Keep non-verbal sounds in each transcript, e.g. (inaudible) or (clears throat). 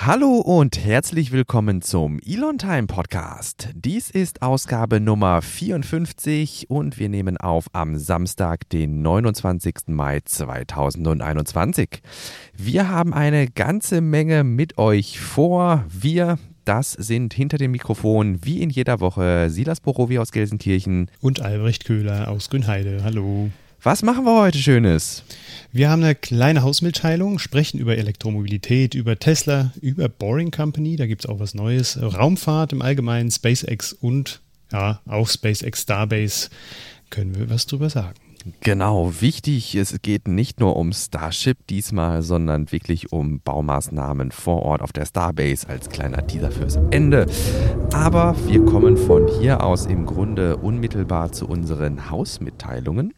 Hallo und herzlich willkommen zum Elon Time Podcast. Dies ist Ausgabe Nummer 54 und wir nehmen auf am Samstag, den 29. Mai 2021. Wir haben eine ganze Menge mit euch vor. Wir, das sind hinter dem Mikrofon wie in jeder Woche Silas Borowi aus Gelsenkirchen und Albrecht Köhler aus Grünheide. Hallo. Was machen wir heute Schönes? Wir haben eine kleine Hausmitteilung, sprechen über Elektromobilität, über Tesla, über Boring Company, da gibt es auch was Neues, Raumfahrt im Allgemeinen, SpaceX und ja, auch SpaceX Starbase können wir was drüber sagen. Genau, wichtig, es geht nicht nur um Starship diesmal, sondern wirklich um Baumaßnahmen vor Ort auf der Starbase als kleiner Teaser fürs Ende. Aber wir kommen von hier aus im Grunde unmittelbar zu unseren Hausmitteilungen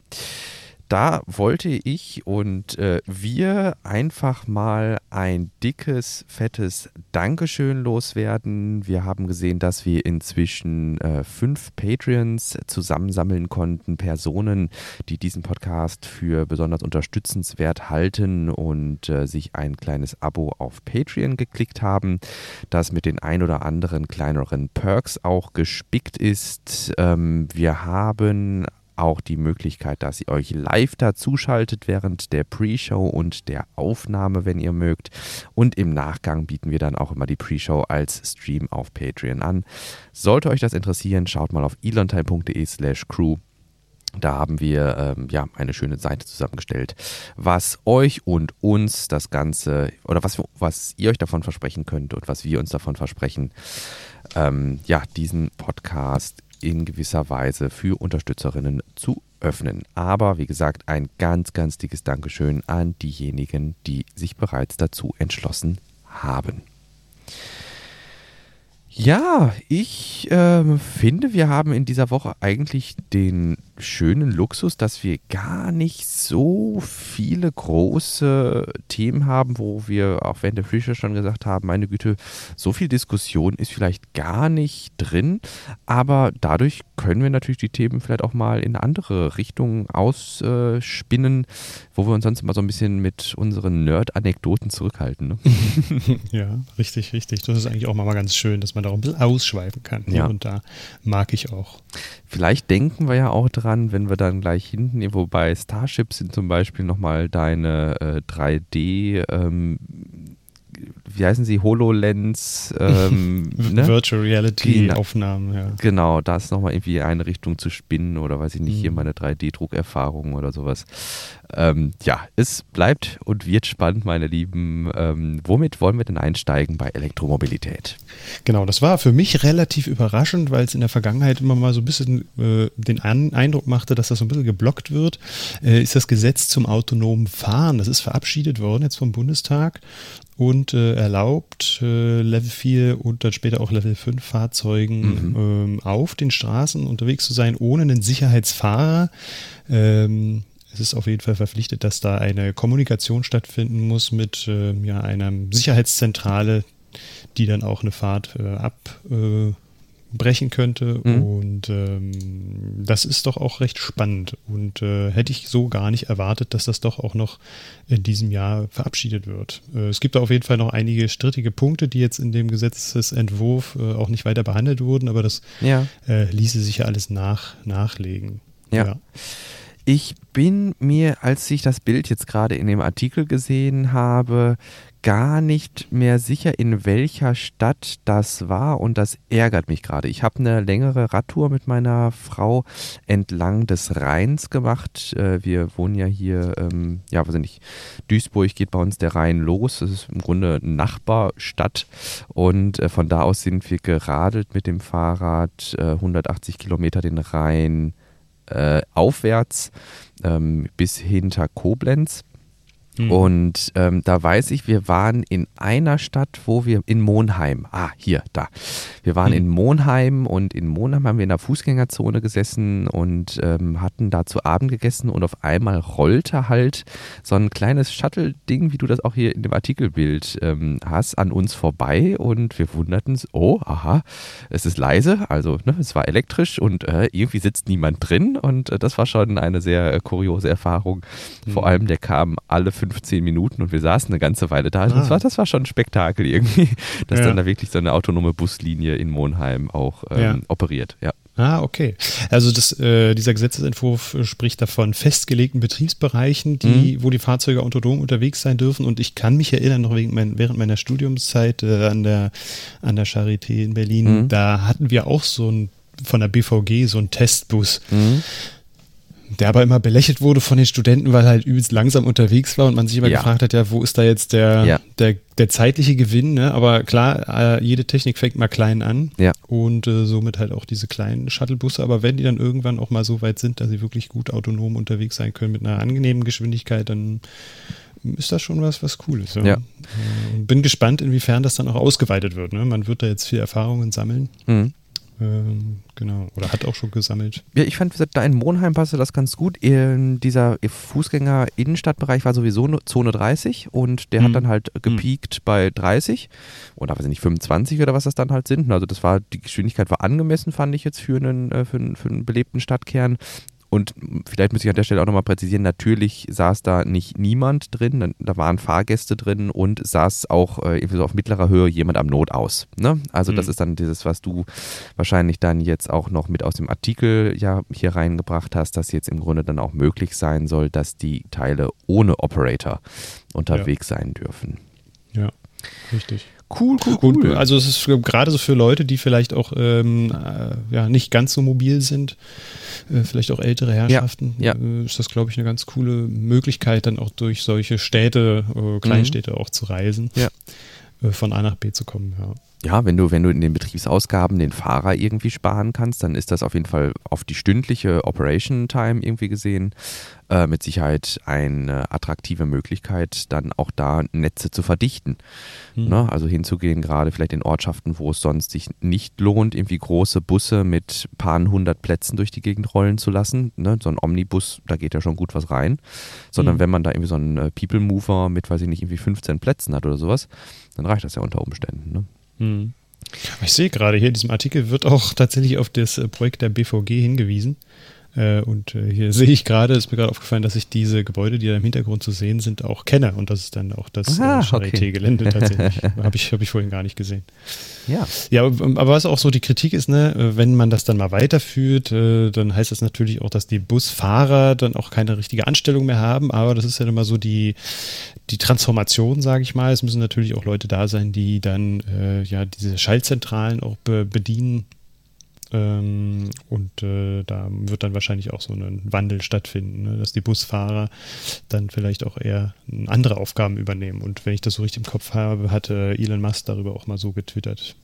da wollte ich und äh, wir einfach mal ein dickes, fettes Dankeschön loswerden. Wir haben gesehen, dass wir inzwischen äh, fünf Patreons zusammensammeln konnten, Personen, die diesen Podcast für besonders unterstützenswert halten und äh, sich ein kleines Abo auf Patreon geklickt haben, das mit den ein oder anderen kleineren Perks auch gespickt ist. Ähm, wir haben auch die Möglichkeit, dass ihr euch live dazuschaltet während der Pre-Show und der Aufnahme, wenn ihr mögt. Und im Nachgang bieten wir dann auch immer die Pre-Show als Stream auf Patreon an. Sollte euch das interessieren, schaut mal auf elontime.de slash crew. Da haben wir ähm, ja eine schöne Seite zusammengestellt, was euch und uns das Ganze oder was, was ihr euch davon versprechen könnt und was wir uns davon versprechen, ähm, ja, diesen Podcast in gewisser Weise für Unterstützerinnen zu öffnen. Aber wie gesagt, ein ganz, ganz dickes Dankeschön an diejenigen, die sich bereits dazu entschlossen haben. Ja, ich äh, finde, wir haben in dieser Woche eigentlich den schönen Luxus, dass wir gar nicht so viele große Themen haben, wo wir auch während der Frühstück schon gesagt haben, meine Güte, so viel Diskussion ist vielleicht gar nicht drin, aber dadurch können wir natürlich die Themen vielleicht auch mal in andere Richtungen ausspinnen, wo wir uns sonst immer so ein bisschen mit unseren Nerd-Anekdoten zurückhalten. Ne? (laughs) ja, richtig, richtig. Das ist eigentlich auch mal ganz schön, dass man da auch ein bisschen ausschweifen kann. Ja. Und da mag ich auch. Vielleicht denken wir ja auch dran, wenn wir dann gleich hinten, wobei Starships sind zum Beispiel nochmal deine äh, 3D ähm, wie heißen sie, HoloLens, ähm, (laughs) ne? Virtual Reality genau. Aufnahmen, ja. Genau, da ist nochmal irgendwie eine Richtung zu spinnen oder weiß ich nicht, mhm. hier meine 3D-Druckerfahrung oder sowas. Ähm, ja, es bleibt und wird spannend, meine Lieben. Ähm, womit wollen wir denn einsteigen bei Elektromobilität? Genau, das war für mich relativ überraschend, weil es in der Vergangenheit immer mal so ein bisschen äh, den An Eindruck machte, dass das so ein bisschen geblockt wird. Äh, ist das Gesetz zum autonomen Fahren. Das ist verabschiedet worden jetzt vom Bundestag und äh, erlaubt äh, Level 4 und dann später auch Level 5 Fahrzeugen mhm. ähm, auf den Straßen unterwegs zu sein, ohne einen Sicherheitsfahrer. Ähm, es ist auf jeden Fall verpflichtet, dass da eine Kommunikation stattfinden muss mit äh, ja, einer Sicherheitszentrale, die dann auch eine Fahrt äh, ab äh, brechen könnte. Mhm. Und ähm, das ist doch auch recht spannend. Und äh, hätte ich so gar nicht erwartet, dass das doch auch noch in diesem Jahr verabschiedet wird. Äh, es gibt auf jeden Fall noch einige strittige Punkte, die jetzt in dem Gesetzesentwurf äh, auch nicht weiter behandelt wurden, aber das ja. Äh, ließe sich ja alles nach, nachlegen. ja. ja. Ich bin mir, als ich das Bild jetzt gerade in dem Artikel gesehen habe, gar nicht mehr sicher, in welcher Stadt das war und das ärgert mich gerade. Ich habe eine längere Radtour mit meiner Frau entlang des Rheins gemacht. Äh, wir wohnen ja hier, ähm, ja, weiß ich nicht, Duisburg geht bei uns der Rhein los. Das ist im Grunde eine Nachbarstadt und äh, von da aus sind wir geradelt mit dem Fahrrad äh, 180 Kilometer den Rhein äh, aufwärts ähm, bis hinter Koblenz Mhm. Und ähm, da weiß ich, wir waren in einer Stadt, wo wir in Monheim, ah, hier, da. Wir waren mhm. in Monheim und in Monheim haben wir in der Fußgängerzone gesessen und ähm, hatten da zu Abend gegessen und auf einmal rollte halt so ein kleines Shuttle-Ding, wie du das auch hier in dem Artikelbild ähm, hast, an uns vorbei und wir wunderten uns, oh, aha, es ist leise, also ne, es war elektrisch und äh, irgendwie sitzt niemand drin und äh, das war schon eine sehr äh, kuriose Erfahrung. Mhm. Vor allem, der kam alle fünf fünf, zehn Minuten und wir saßen eine ganze Weile da. Also ah. Das, war, das war schon ein Spektakel irgendwie, (laughs) dass ja. dann da wirklich so eine autonome Buslinie in Monheim auch ähm, ja. operiert. Ja. Ah, okay. Also das, äh, dieser Gesetzesentwurf spricht davon festgelegten Betriebsbereichen, die, mhm. wo die Fahrzeuge autonom unterwegs sein dürfen. Und ich kann mich erinnern, noch mein, während meiner Studiumszeit äh, an, der, an der Charité in Berlin, mhm. da hatten wir auch so ein von der BVG so ein Testbus. Mhm der aber immer belächelt wurde von den Studenten, weil er halt übelst langsam unterwegs war und man sich immer ja. gefragt hat, ja, wo ist da jetzt der, ja. der, der zeitliche Gewinn, ne? Aber klar, äh, jede Technik fängt mal klein an ja. und äh, somit halt auch diese kleinen Shuttlebusse, aber wenn die dann irgendwann auch mal so weit sind, dass sie wirklich gut autonom unterwegs sein können mit einer angenehmen Geschwindigkeit, dann ist das schon was, was cool ist. Ja. ja. Äh, bin gespannt, inwiefern das dann auch ausgeweitet wird. Ne? Man wird da jetzt viel Erfahrungen sammeln. Mhm. Ähm, genau. Oder hat auch schon gesammelt. Ja, ich fand, da in Monheim passte das ganz gut. In dieser Fußgänger-Innenstadtbereich war sowieso Zone 30 und der mhm. hat dann halt gepiekt mhm. bei 30 oder weiß ich nicht, 25 oder was das dann halt sind. Also das war, die Geschwindigkeit war angemessen, fand ich jetzt für einen, äh, für einen, für einen belebten Stadtkern. Und vielleicht muss ich an der Stelle auch nochmal präzisieren, natürlich saß da nicht niemand drin, da waren Fahrgäste drin und saß auch äh, so auf mittlerer Höhe jemand am Notaus. Ne? Also mhm. das ist dann dieses, was du wahrscheinlich dann jetzt auch noch mit aus dem Artikel ja hier reingebracht hast, dass jetzt im Grunde dann auch möglich sein soll, dass die Teile ohne Operator unterwegs ja. sein dürfen. Ja, richtig. Cool, cool, cool. Und, also es ist gerade so für Leute, die vielleicht auch ähm, äh, ja, nicht ganz so mobil sind, äh, vielleicht auch ältere Herrschaften, ja, ja. Äh, ist das, glaube ich, eine ganz coole Möglichkeit, dann auch durch solche Städte, äh, Kleinstädte mhm. auch zu reisen, ja. Äh, von A nach B zu kommen. Ja ja, wenn du, wenn du in den Betriebsausgaben den Fahrer irgendwie sparen kannst, dann ist das auf jeden Fall auf die stündliche Operation Time irgendwie gesehen äh, mit Sicherheit eine attraktive Möglichkeit, dann auch da Netze zu verdichten. Mhm. Ne? Also hinzugehen, gerade vielleicht in Ortschaften, wo es sonst sich nicht lohnt, irgendwie große Busse mit paar hundert Plätzen durch die Gegend rollen zu lassen. Ne? So ein Omnibus, da geht ja schon gut was rein. Sondern mhm. wenn man da irgendwie so einen äh, People Mover mit, weiß ich nicht, irgendwie 15 Plätzen hat oder sowas, dann reicht das ja unter Umständen. Ne? Hm. Ich sehe gerade hier in diesem Artikel wird auch tatsächlich auf das äh, Projekt der BVG hingewiesen. Äh, und äh, hier (laughs) sehe ich gerade, ist mir gerade aufgefallen, dass ich diese Gebäude, die da im Hintergrund zu sehen sind, auch kenne. Und das ist dann auch das Aha, Charité-Gelände okay. (laughs) tatsächlich. Habe ich, hab ich vorhin gar nicht gesehen. Ja. Ja, aber was auch so die Kritik ist, ne, wenn man das dann mal weiterführt, dann heißt das natürlich auch, dass die Busfahrer dann auch keine richtige Anstellung mehr haben. Aber das ist ja immer so die, die Transformation, sage ich mal. Es müssen natürlich auch Leute da sein, die dann äh, ja diese Schaltzentralen auch be bedienen ähm, und äh, da wird dann wahrscheinlich auch so ein Wandel stattfinden, ne? dass die Busfahrer dann vielleicht auch eher andere Aufgaben übernehmen. Und wenn ich das so richtig im Kopf habe, hatte Elon Musk darüber auch mal so getwittert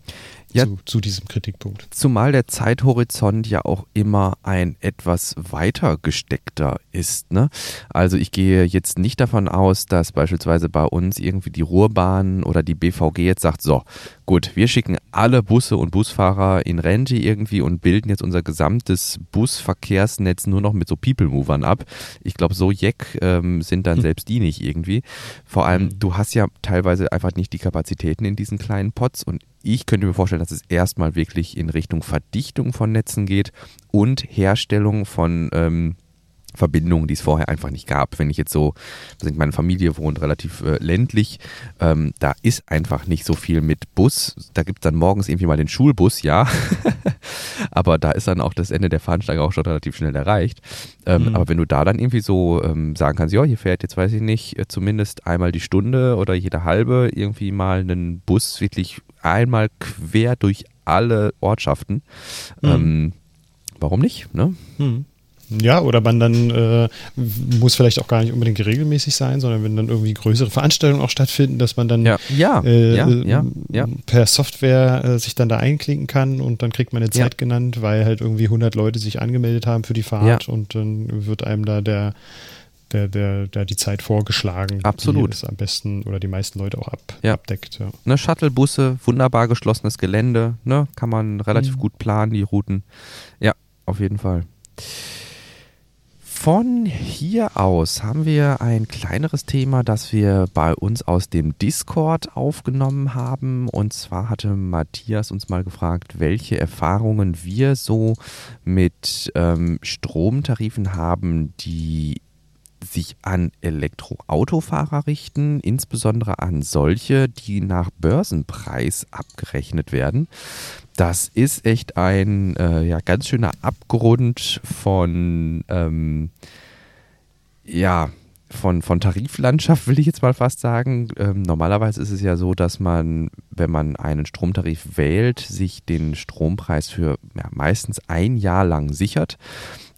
ja, zu, zu, diesem Kritikpunkt. Zumal der Zeithorizont ja auch immer ein etwas weiter gesteckter ist. Ne? Also ich gehe jetzt nicht davon aus, dass beispielsweise bei uns irgendwie die Ruhrbahn oder die BVG jetzt sagt, so, gut, wir schicken alle Busse und Busfahrer in Rente irgendwie und bilden jetzt unser gesamtes Busverkehrsnetz nur noch mit so People-Movern ab. Ich glaube, so jeck ähm, sind dann hm. selbst die nicht irgendwie. Vor allem, hm. du hast ja teilweise einfach nicht die Kapazitäten in diesen kleinen Pots und ich könnte mir vorstellen, dass es erstmal wirklich in Richtung Verdichtung von Netzen geht und Herstellung von ähm, Verbindungen, die es vorher einfach nicht gab. Wenn ich jetzt so, meine Familie wohnt relativ äh, ländlich, ähm, da ist einfach nicht so viel mit Bus. Da gibt es dann morgens irgendwie mal den Schulbus, ja. (laughs) aber da ist dann auch das Ende der Fahnensteige auch schon relativ schnell erreicht. Ähm, mhm. Aber wenn du da dann irgendwie so ähm, sagen kannst, ja, hier fährt jetzt, weiß ich nicht, äh, zumindest einmal die Stunde oder jede halbe irgendwie mal einen Bus wirklich einmal quer durch alle Ortschaften. Mhm. Ähm, warum nicht? Ne? Mhm. Ja, oder man dann äh, muss vielleicht auch gar nicht unbedingt regelmäßig sein, sondern wenn dann irgendwie größere Veranstaltungen auch stattfinden, dass man dann ja. Ja. Äh, ja. Ja. per Software äh, sich dann da einklinken kann und dann kriegt man eine Zeit genannt, weil halt irgendwie 100 Leute sich angemeldet haben für die Fahrt und dann wird einem da der der, der, der die Zeit vorgeschlagen, Absolut. die es am besten oder die meisten Leute auch ab, ja. abdeckt. Ja. Ne, Shuttlebusse, wunderbar geschlossenes Gelände, ne, kann man relativ mhm. gut planen, die Routen. Ja, auf jeden Fall. Von hier aus haben wir ein kleineres Thema, das wir bei uns aus dem Discord aufgenommen haben. Und zwar hatte Matthias uns mal gefragt, welche Erfahrungen wir so mit ähm, Stromtarifen haben, die sich an Elektroautofahrer richten, insbesondere an solche, die nach Börsenpreis abgerechnet werden. Das ist echt ein äh, ja, ganz schöner Abgrund von, ähm, ja, von, von Tariflandschaft, will ich jetzt mal fast sagen. Ähm, normalerweise ist es ja so, dass man, wenn man einen Stromtarif wählt, sich den Strompreis für ja, meistens ein Jahr lang sichert.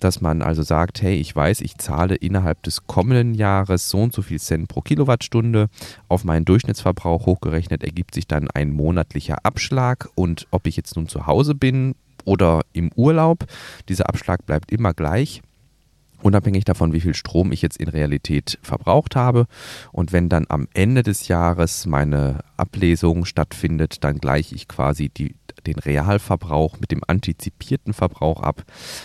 Dass man also sagt, hey, ich weiß, ich zahle innerhalb des kommenden Jahres so und so viel Cent pro Kilowattstunde. Auf meinen Durchschnittsverbrauch hochgerechnet ergibt sich dann ein monatlicher Abschlag. Und ob ich jetzt nun zu Hause bin oder im Urlaub, dieser Abschlag bleibt immer gleich unabhängig davon, wie viel Strom ich jetzt in Realität verbraucht habe. Und wenn dann am Ende des Jahres meine Ablesung stattfindet, dann gleiche ich quasi die, den Realverbrauch mit dem antizipierten Verbrauch ab.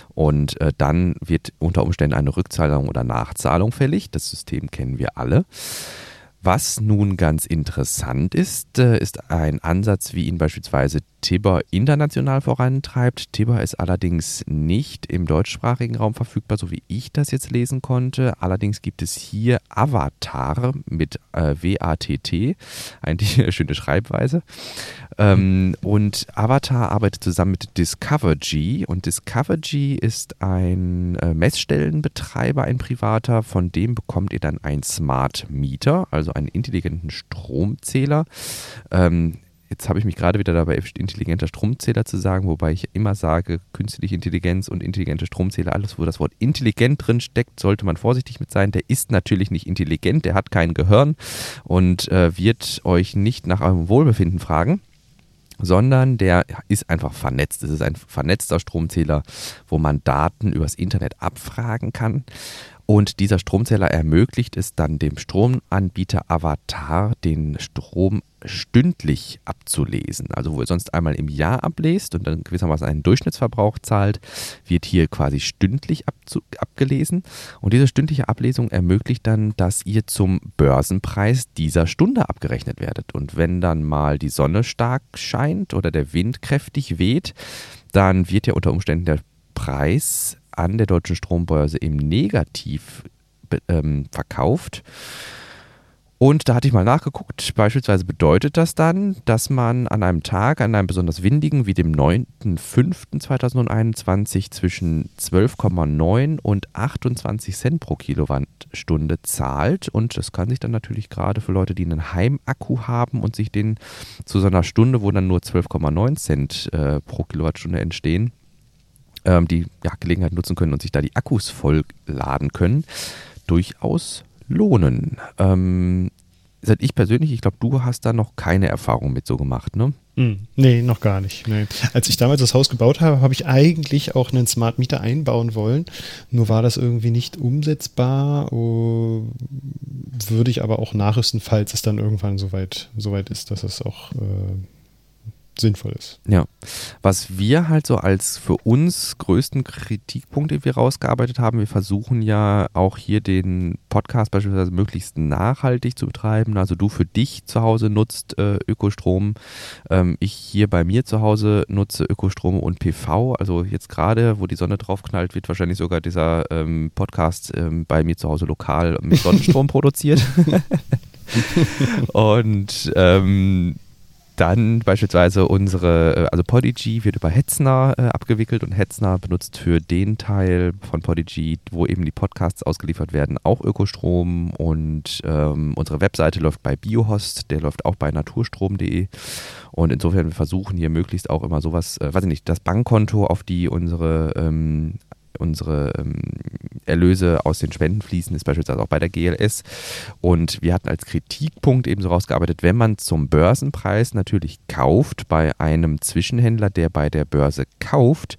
Und äh, dann wird unter Umständen eine Rückzahlung oder Nachzahlung fällig. Das System kennen wir alle. Was nun ganz interessant ist, äh, ist ein Ansatz, wie ihn beispielsweise Tibber international vorantreibt. Tibber ist allerdings nicht im deutschsprachigen Raum verfügbar, so wie ich das jetzt lesen konnte. Allerdings gibt es hier Avatar mit äh, W-A-T-T, eigentlich eine schöne Schreibweise. Ähm, und Avatar arbeitet zusammen mit Discovergy und Discovergy ist ein äh, Messstellenbetreiber, ein privater, von dem bekommt ihr dann ein Smart Meter, also einen intelligenten Stromzähler. Ähm, Jetzt habe ich mich gerade wieder dabei intelligenter Stromzähler zu sagen, wobei ich immer sage, künstliche Intelligenz und intelligente Stromzähler, alles, wo das Wort intelligent drin steckt, sollte man vorsichtig mit sein. Der ist natürlich nicht intelligent, der hat kein Gehirn und äh, wird euch nicht nach eurem Wohlbefinden fragen sondern der ist einfach vernetzt. Es ist ein vernetzter Stromzähler, wo man Daten übers Internet abfragen kann. Und dieser Stromzähler ermöglicht es dann dem Stromanbieter Avatar, den Strom stündlich abzulesen. Also wo ihr sonst einmal im Jahr ablest und dann gewissermaßen einen Durchschnittsverbrauch zahlt, wird hier quasi stündlich abgelesen. Und diese stündliche Ablesung ermöglicht dann, dass ihr zum Börsenpreis dieser Stunde abgerechnet werdet. Und wenn dann mal die Sonne stark scheint oder der Wind kräftig weht, dann wird ja unter Umständen der Preis an der deutschen Strombörse im Negativ ähm, verkauft. Und da hatte ich mal nachgeguckt, beispielsweise bedeutet das dann, dass man an einem Tag, an einem besonders windigen wie dem 9.05.2021 zwischen 12,9 und 28 Cent pro Kilowattstunde zahlt. Und das kann sich dann natürlich gerade für Leute, die einen Heimakku haben und sich den zu so einer Stunde, wo dann nur 12,9 Cent äh, pro Kilowattstunde entstehen, ähm, die ja, Gelegenheit nutzen können und sich da die Akkus voll laden können, durchaus lohnen. Ähm, seit ich persönlich, ich glaube, du hast da noch keine Erfahrung mit so gemacht, ne? Mm, nee, noch gar nicht. Nee. Als ich damals das Haus gebaut habe, habe ich eigentlich auch einen Smart Meter einbauen wollen. Nur war das irgendwie nicht umsetzbar. Oh, würde ich aber auch nachrüsten, falls es dann irgendwann soweit, soweit ist, dass es auch äh, sinnvoll ist. Ja. Was wir halt so als für uns größten Kritikpunkt, den wir rausgearbeitet haben, wir versuchen ja auch hier den Podcast beispielsweise möglichst nachhaltig zu betreiben. Also du für dich zu Hause nutzt äh, Ökostrom, ähm, ich hier bei mir zu Hause nutze Ökostrom und PV. Also jetzt gerade, wo die Sonne drauf knallt, wird wahrscheinlich sogar dieser ähm, Podcast ähm, bei mir zu Hause lokal mit Sonnenstrom (laughs) produziert. (laughs) und ähm, dann beispielsweise unsere, äh, also Podigy wird über Hetzner äh, abgewickelt und Hetzner benutzt für den Teil von Podigy, wo eben die Podcasts ausgeliefert werden, auch Ökostrom und ähm, unsere Webseite läuft bei Biohost, der läuft auch bei naturstrom.de und insofern wir versuchen hier möglichst auch immer sowas, äh, weiß ich nicht, das Bankkonto, auf die unsere ähm, unsere ähm, Erlöse aus den Spenden fließen, ist beispielsweise auch bei der GLS. Und wir hatten als Kritikpunkt eben so rausgearbeitet, wenn man zum Börsenpreis natürlich kauft bei einem Zwischenhändler, der bei der Börse kauft,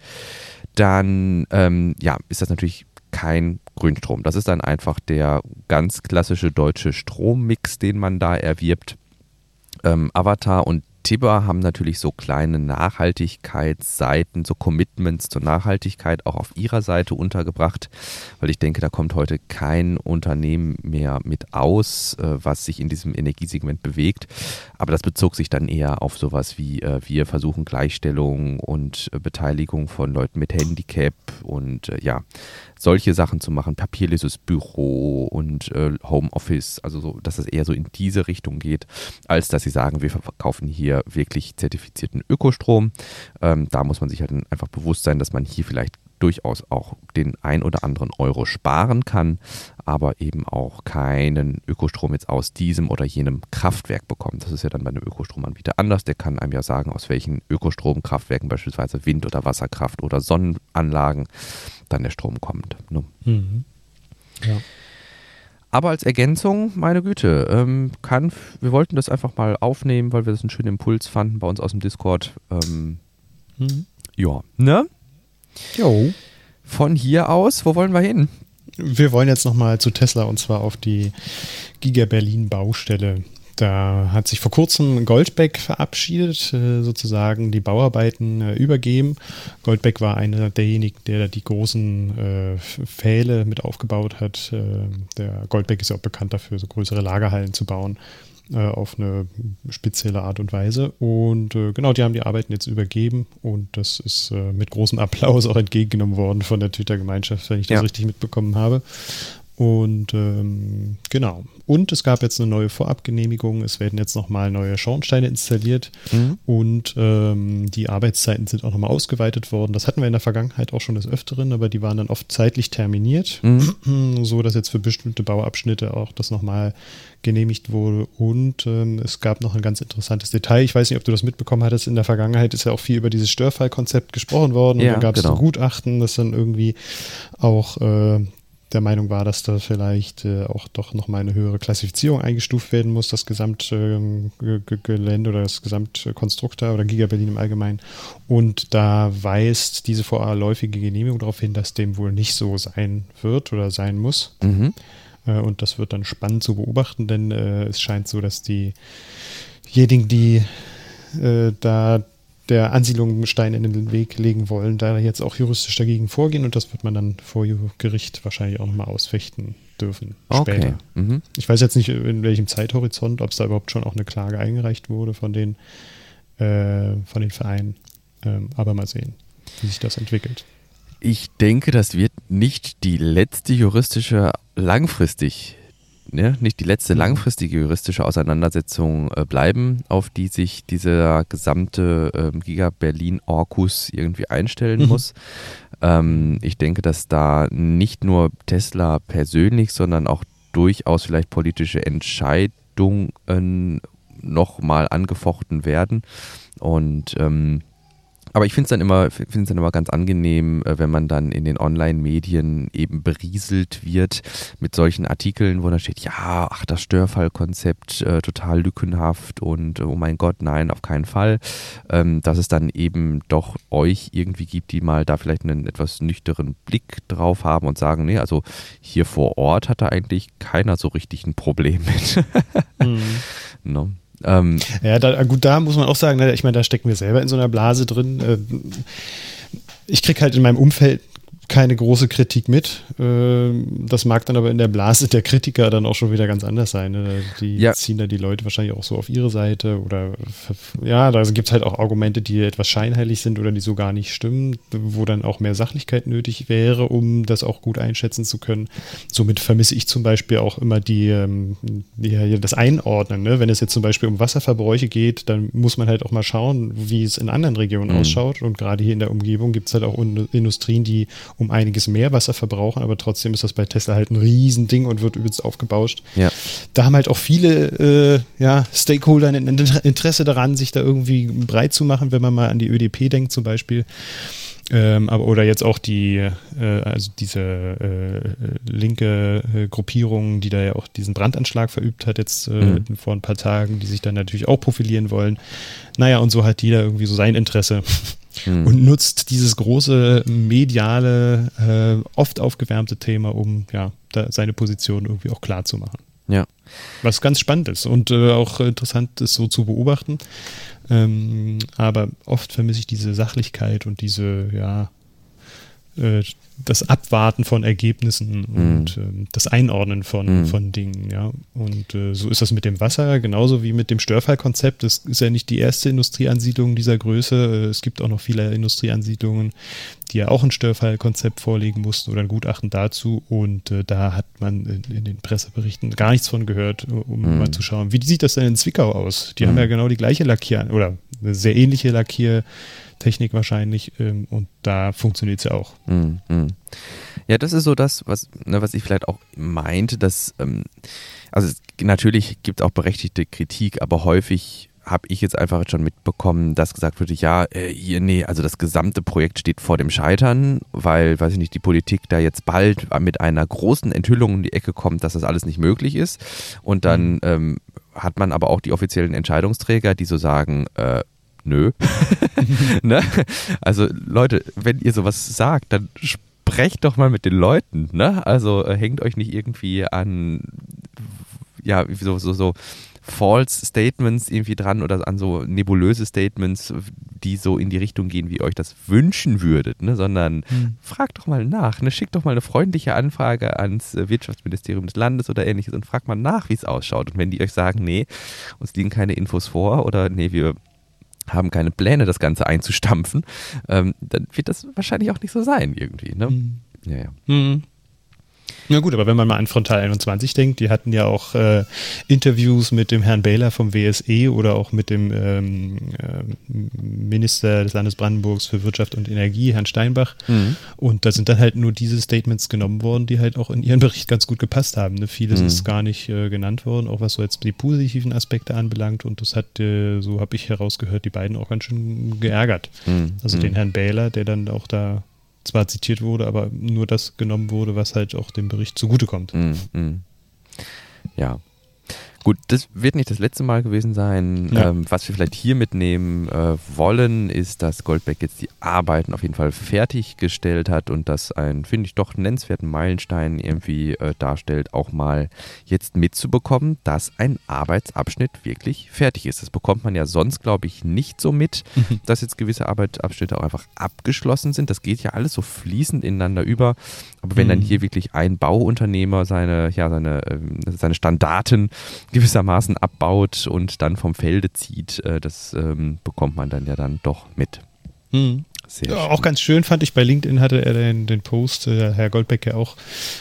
dann ähm, ja, ist das natürlich kein Grünstrom. Das ist dann einfach der ganz klassische deutsche Strommix, den man da erwirbt. Ähm, Avatar und Tibber haben natürlich so kleine Nachhaltigkeitsseiten, so Commitments zur Nachhaltigkeit auch auf ihrer Seite untergebracht, weil ich denke, da kommt heute kein Unternehmen mehr mit aus, äh, was sich in diesem Energiesegment bewegt. Aber das bezog sich dann eher auf sowas wie äh, wir versuchen Gleichstellung und äh, Beteiligung von Leuten mit Handicap und ja, solche Sachen zu machen, papierloses Büro und Homeoffice, also so, dass es eher so in diese Richtung geht, als dass sie sagen, wir verkaufen hier wirklich zertifizierten Ökostrom. Ähm, da muss man sich halt einfach bewusst sein, dass man hier vielleicht durchaus auch den ein oder anderen Euro sparen kann, aber eben auch keinen Ökostrom jetzt aus diesem oder jenem Kraftwerk bekommt. Das ist ja dann bei einem Ökostromanbieter anders. Der kann einem ja sagen, aus welchen Ökostromkraftwerken, beispielsweise Wind- oder Wasserkraft oder Sonnenanlagen, dann der Strom kommt. Ne? Mhm. Ja. Aber als Ergänzung, meine Güte, ähm, kann, wir wollten das einfach mal aufnehmen, weil wir das einen schönen Impuls fanden bei uns aus dem Discord. Ähm, mhm. Ja, ne? Jo. Von hier aus, wo wollen wir hin? Wir wollen jetzt nochmal zu Tesla und zwar auf die Giga Berlin Baustelle. Da hat sich vor kurzem Goldbeck verabschiedet, äh, sozusagen die Bauarbeiten äh, übergeben. Goldbeck war einer derjenigen, der die großen äh, Pfähle mit aufgebaut hat. Der Goldbeck ist ja auch bekannt dafür, so größere Lagerhallen zu bauen auf eine spezielle Art und Weise. Und genau, die haben die Arbeiten jetzt übergeben und das ist mit großem Applaus auch entgegengenommen worden von der Twitter-Gemeinschaft, wenn ich das ja. richtig mitbekommen habe. Und ähm, genau. Und es gab jetzt eine neue Vorabgenehmigung. Es werden jetzt nochmal neue Schornsteine installiert mhm. und ähm, die Arbeitszeiten sind auch nochmal ausgeweitet worden. Das hatten wir in der Vergangenheit auch schon des Öfteren, aber die waren dann oft zeitlich terminiert, mhm. (clears throat) so dass jetzt für bestimmte Bauabschnitte auch das nochmal genehmigt wurde. Und ähm, es gab noch ein ganz interessantes Detail. Ich weiß nicht, ob du das mitbekommen hattest. In der Vergangenheit ist ja auch viel über dieses Störfallkonzept gesprochen worden. Und ja, dann gab es genau. ein Gutachten, das dann irgendwie auch äh, der Meinung war, dass da vielleicht äh, auch doch nochmal eine höhere Klassifizierung eingestuft werden muss, das Gesamtgelände ähm, oder das Gesamtkonstrukt da oder Giga Berlin im Allgemeinen. Und da weist diese vorläufige Genehmigung darauf hin, dass dem wohl nicht so sein wird oder sein muss. Mhm. Äh, und das wird dann spannend zu beobachten, denn äh, es scheint so, dass diejenigen, die äh, da der Ansiedlung Steine in den Weg legen wollen, da jetzt auch juristisch dagegen vorgehen und das wird man dann vor Gericht wahrscheinlich auch nochmal ausfechten dürfen okay. später. Mhm. Ich weiß jetzt nicht, in welchem Zeithorizont, ob es da überhaupt schon auch eine Klage eingereicht wurde von den, äh, von den Vereinen, ähm, aber mal sehen, wie sich das entwickelt. Ich denke, das wird nicht die letzte juristische langfristig ne, nicht die letzte mhm. langfristige juristische Auseinandersetzung äh, bleiben, auf die sich dieser gesamte ähm, Giga Berlin Orkus irgendwie einstellen mhm. muss. Ähm, ich denke, dass da nicht nur Tesla persönlich, sondern auch durchaus vielleicht politische Entscheidungen nochmal angefochten werden. Und ähm, aber ich finde es dann immer, finde es dann immer ganz angenehm, äh, wenn man dann in den Online-Medien eben berieselt wird mit solchen Artikeln, wo da steht, ja, ach, das Störfallkonzept äh, total lückenhaft und oh mein Gott, nein, auf keinen Fall. Ähm, dass es dann eben doch euch irgendwie gibt, die mal da vielleicht einen etwas nüchteren Blick drauf haben und sagen, nee, also hier vor Ort hat da eigentlich keiner so richtig ein Problem mit. mhm. (laughs) no. Ähm, ja, da, gut, da muss man auch sagen, ne, ich meine, da stecken wir selber in so einer Blase drin. Äh, ich kriege halt in meinem Umfeld keine große Kritik mit. Ähm, das mag dann aber in der Blase der Kritiker dann auch schon wieder ganz anders sein. Ne? Die ja. ziehen da die Leute wahrscheinlich auch so auf ihre Seite oder ja, da gibt es halt auch Argumente, die etwas scheinheilig sind oder die so gar nicht stimmen, wo dann auch mehr Sachlichkeit nötig wäre, um das auch gut einschätzen zu können. Somit vermisse ich zum Beispiel auch immer die, ähm, die das Einordnen. Ne? Wenn es jetzt zum Beispiel um Wasserverbräuche geht, dann muss man halt auch mal schauen, wie es in anderen Regionen mhm. ausschaut. Und gerade hier in der Umgebung gibt es halt auch Industrien, die um einiges mehr Wasser verbrauchen, aber trotzdem ist das bei Tesla halt ein Riesending und wird übelst aufgebauscht. Ja. Da haben halt auch viele äh, ja, Stakeholder ein Interesse daran, sich da irgendwie breit zu machen, wenn man mal an die ÖDP denkt zum Beispiel. Ähm, aber oder jetzt auch die, äh, also diese äh, linke äh, Gruppierung, die da ja auch diesen Brandanschlag verübt hat, jetzt äh, mhm. vor ein paar Tagen, die sich dann natürlich auch profilieren wollen. Naja, und so hat jeder irgendwie so sein Interesse mhm. und nutzt dieses große mediale, äh, oft aufgewärmte Thema, um ja, seine Position irgendwie auch klar zu machen. Ja. Was ganz spannend ist und äh, auch interessant ist so zu beobachten. Ähm, aber oft vermisse ich diese Sachlichkeit und diese, ja, das Abwarten von Ergebnissen mm. und äh, das Einordnen von, mm. von Dingen, ja. Und äh, so ist das mit dem Wasser, genauso wie mit dem Störfallkonzept. Das ist ja nicht die erste Industrieansiedlung dieser Größe. Äh, es gibt auch noch viele Industrieansiedlungen, die ja auch ein Störfallkonzept vorlegen mussten oder ein Gutachten dazu. Und äh, da hat man in, in, den Presseberichten gar nichts von gehört, um mm. mal zu schauen, wie sieht das denn in Zwickau aus? Die haben ja genau die gleiche Lackier oder eine sehr ähnliche Lackier Technik wahrscheinlich ähm, und da funktioniert es ja auch. Mm, mm. Ja, das ist so das, was, ne, was ich vielleicht auch meinte, dass, ähm, also es, natürlich gibt es auch berechtigte Kritik, aber häufig habe ich jetzt einfach schon mitbekommen, dass gesagt wird, ja, äh, hier, nee, also das gesamte Projekt steht vor dem Scheitern, weil, weiß ich nicht, die Politik da jetzt bald mit einer großen Enthüllung um die Ecke kommt, dass das alles nicht möglich ist. Und dann mhm. ähm, hat man aber auch die offiziellen Entscheidungsträger, die so sagen, äh, nö. (laughs) ne? Also Leute, wenn ihr sowas sagt, dann sprecht doch mal mit den Leuten. Ne? Also äh, hängt euch nicht irgendwie an, ja, so, so, so False Statements irgendwie dran oder an so nebulöse Statements, die so in die Richtung gehen, wie ihr euch das wünschen würdet, ne? sondern hm. fragt doch mal nach, ne? schickt doch mal eine freundliche Anfrage ans äh, Wirtschaftsministerium des Landes oder ähnliches und fragt mal nach, wie es ausschaut. Und wenn die euch sagen, nee, uns liegen keine Infos vor oder nee, wir haben keine Pläne, das Ganze einzustampfen, ähm, dann wird das wahrscheinlich auch nicht so sein irgendwie. Ne? Mhm. Ja, ja. Mhm. Ja gut, aber wenn man mal an Frontal 21 denkt, die hatten ja auch äh, Interviews mit dem Herrn Baylor vom WSE oder auch mit dem ähm, äh, Minister des Landes Brandenburgs für Wirtschaft und Energie, Herrn Steinbach. Mhm. Und da sind dann halt nur diese Statements genommen worden, die halt auch in ihren (laughs) Bericht ganz gut gepasst haben. Ne? Vieles mhm. ist gar nicht äh, genannt worden, auch was so jetzt die positiven Aspekte anbelangt. Und das hat, äh, so habe ich herausgehört, die beiden auch ganz schön geärgert. Mhm. Also den mhm. Herrn Baylor, der dann auch da zwar zitiert wurde, aber nur das genommen wurde, was halt auch dem Bericht zugutekommt. Mm, mm. Ja, Gut, das wird nicht das letzte Mal gewesen sein. Ja. Ähm, was wir vielleicht hier mitnehmen äh, wollen, ist, dass Goldbeck jetzt die Arbeiten auf jeden Fall fertiggestellt hat und das ein, finde ich, doch nennenswerten Meilenstein irgendwie äh, darstellt, auch mal jetzt mitzubekommen, dass ein Arbeitsabschnitt wirklich fertig ist. Das bekommt man ja sonst, glaube ich, nicht so mit, mhm. dass jetzt gewisse Arbeitsabschnitte auch einfach abgeschlossen sind. Das geht ja alles so fließend ineinander über. Aber wenn mhm. dann hier wirklich ein Bauunternehmer seine, ja, seine, äh, seine Standarten (laughs) gewissermaßen abbaut und dann vom Felde zieht, äh, das ähm, bekommt man dann ja dann doch mit. Mhm. Ja, auch ganz schön fand ich, bei LinkedIn hatte er den, den Post, äh, Herr Goldbeck ja auch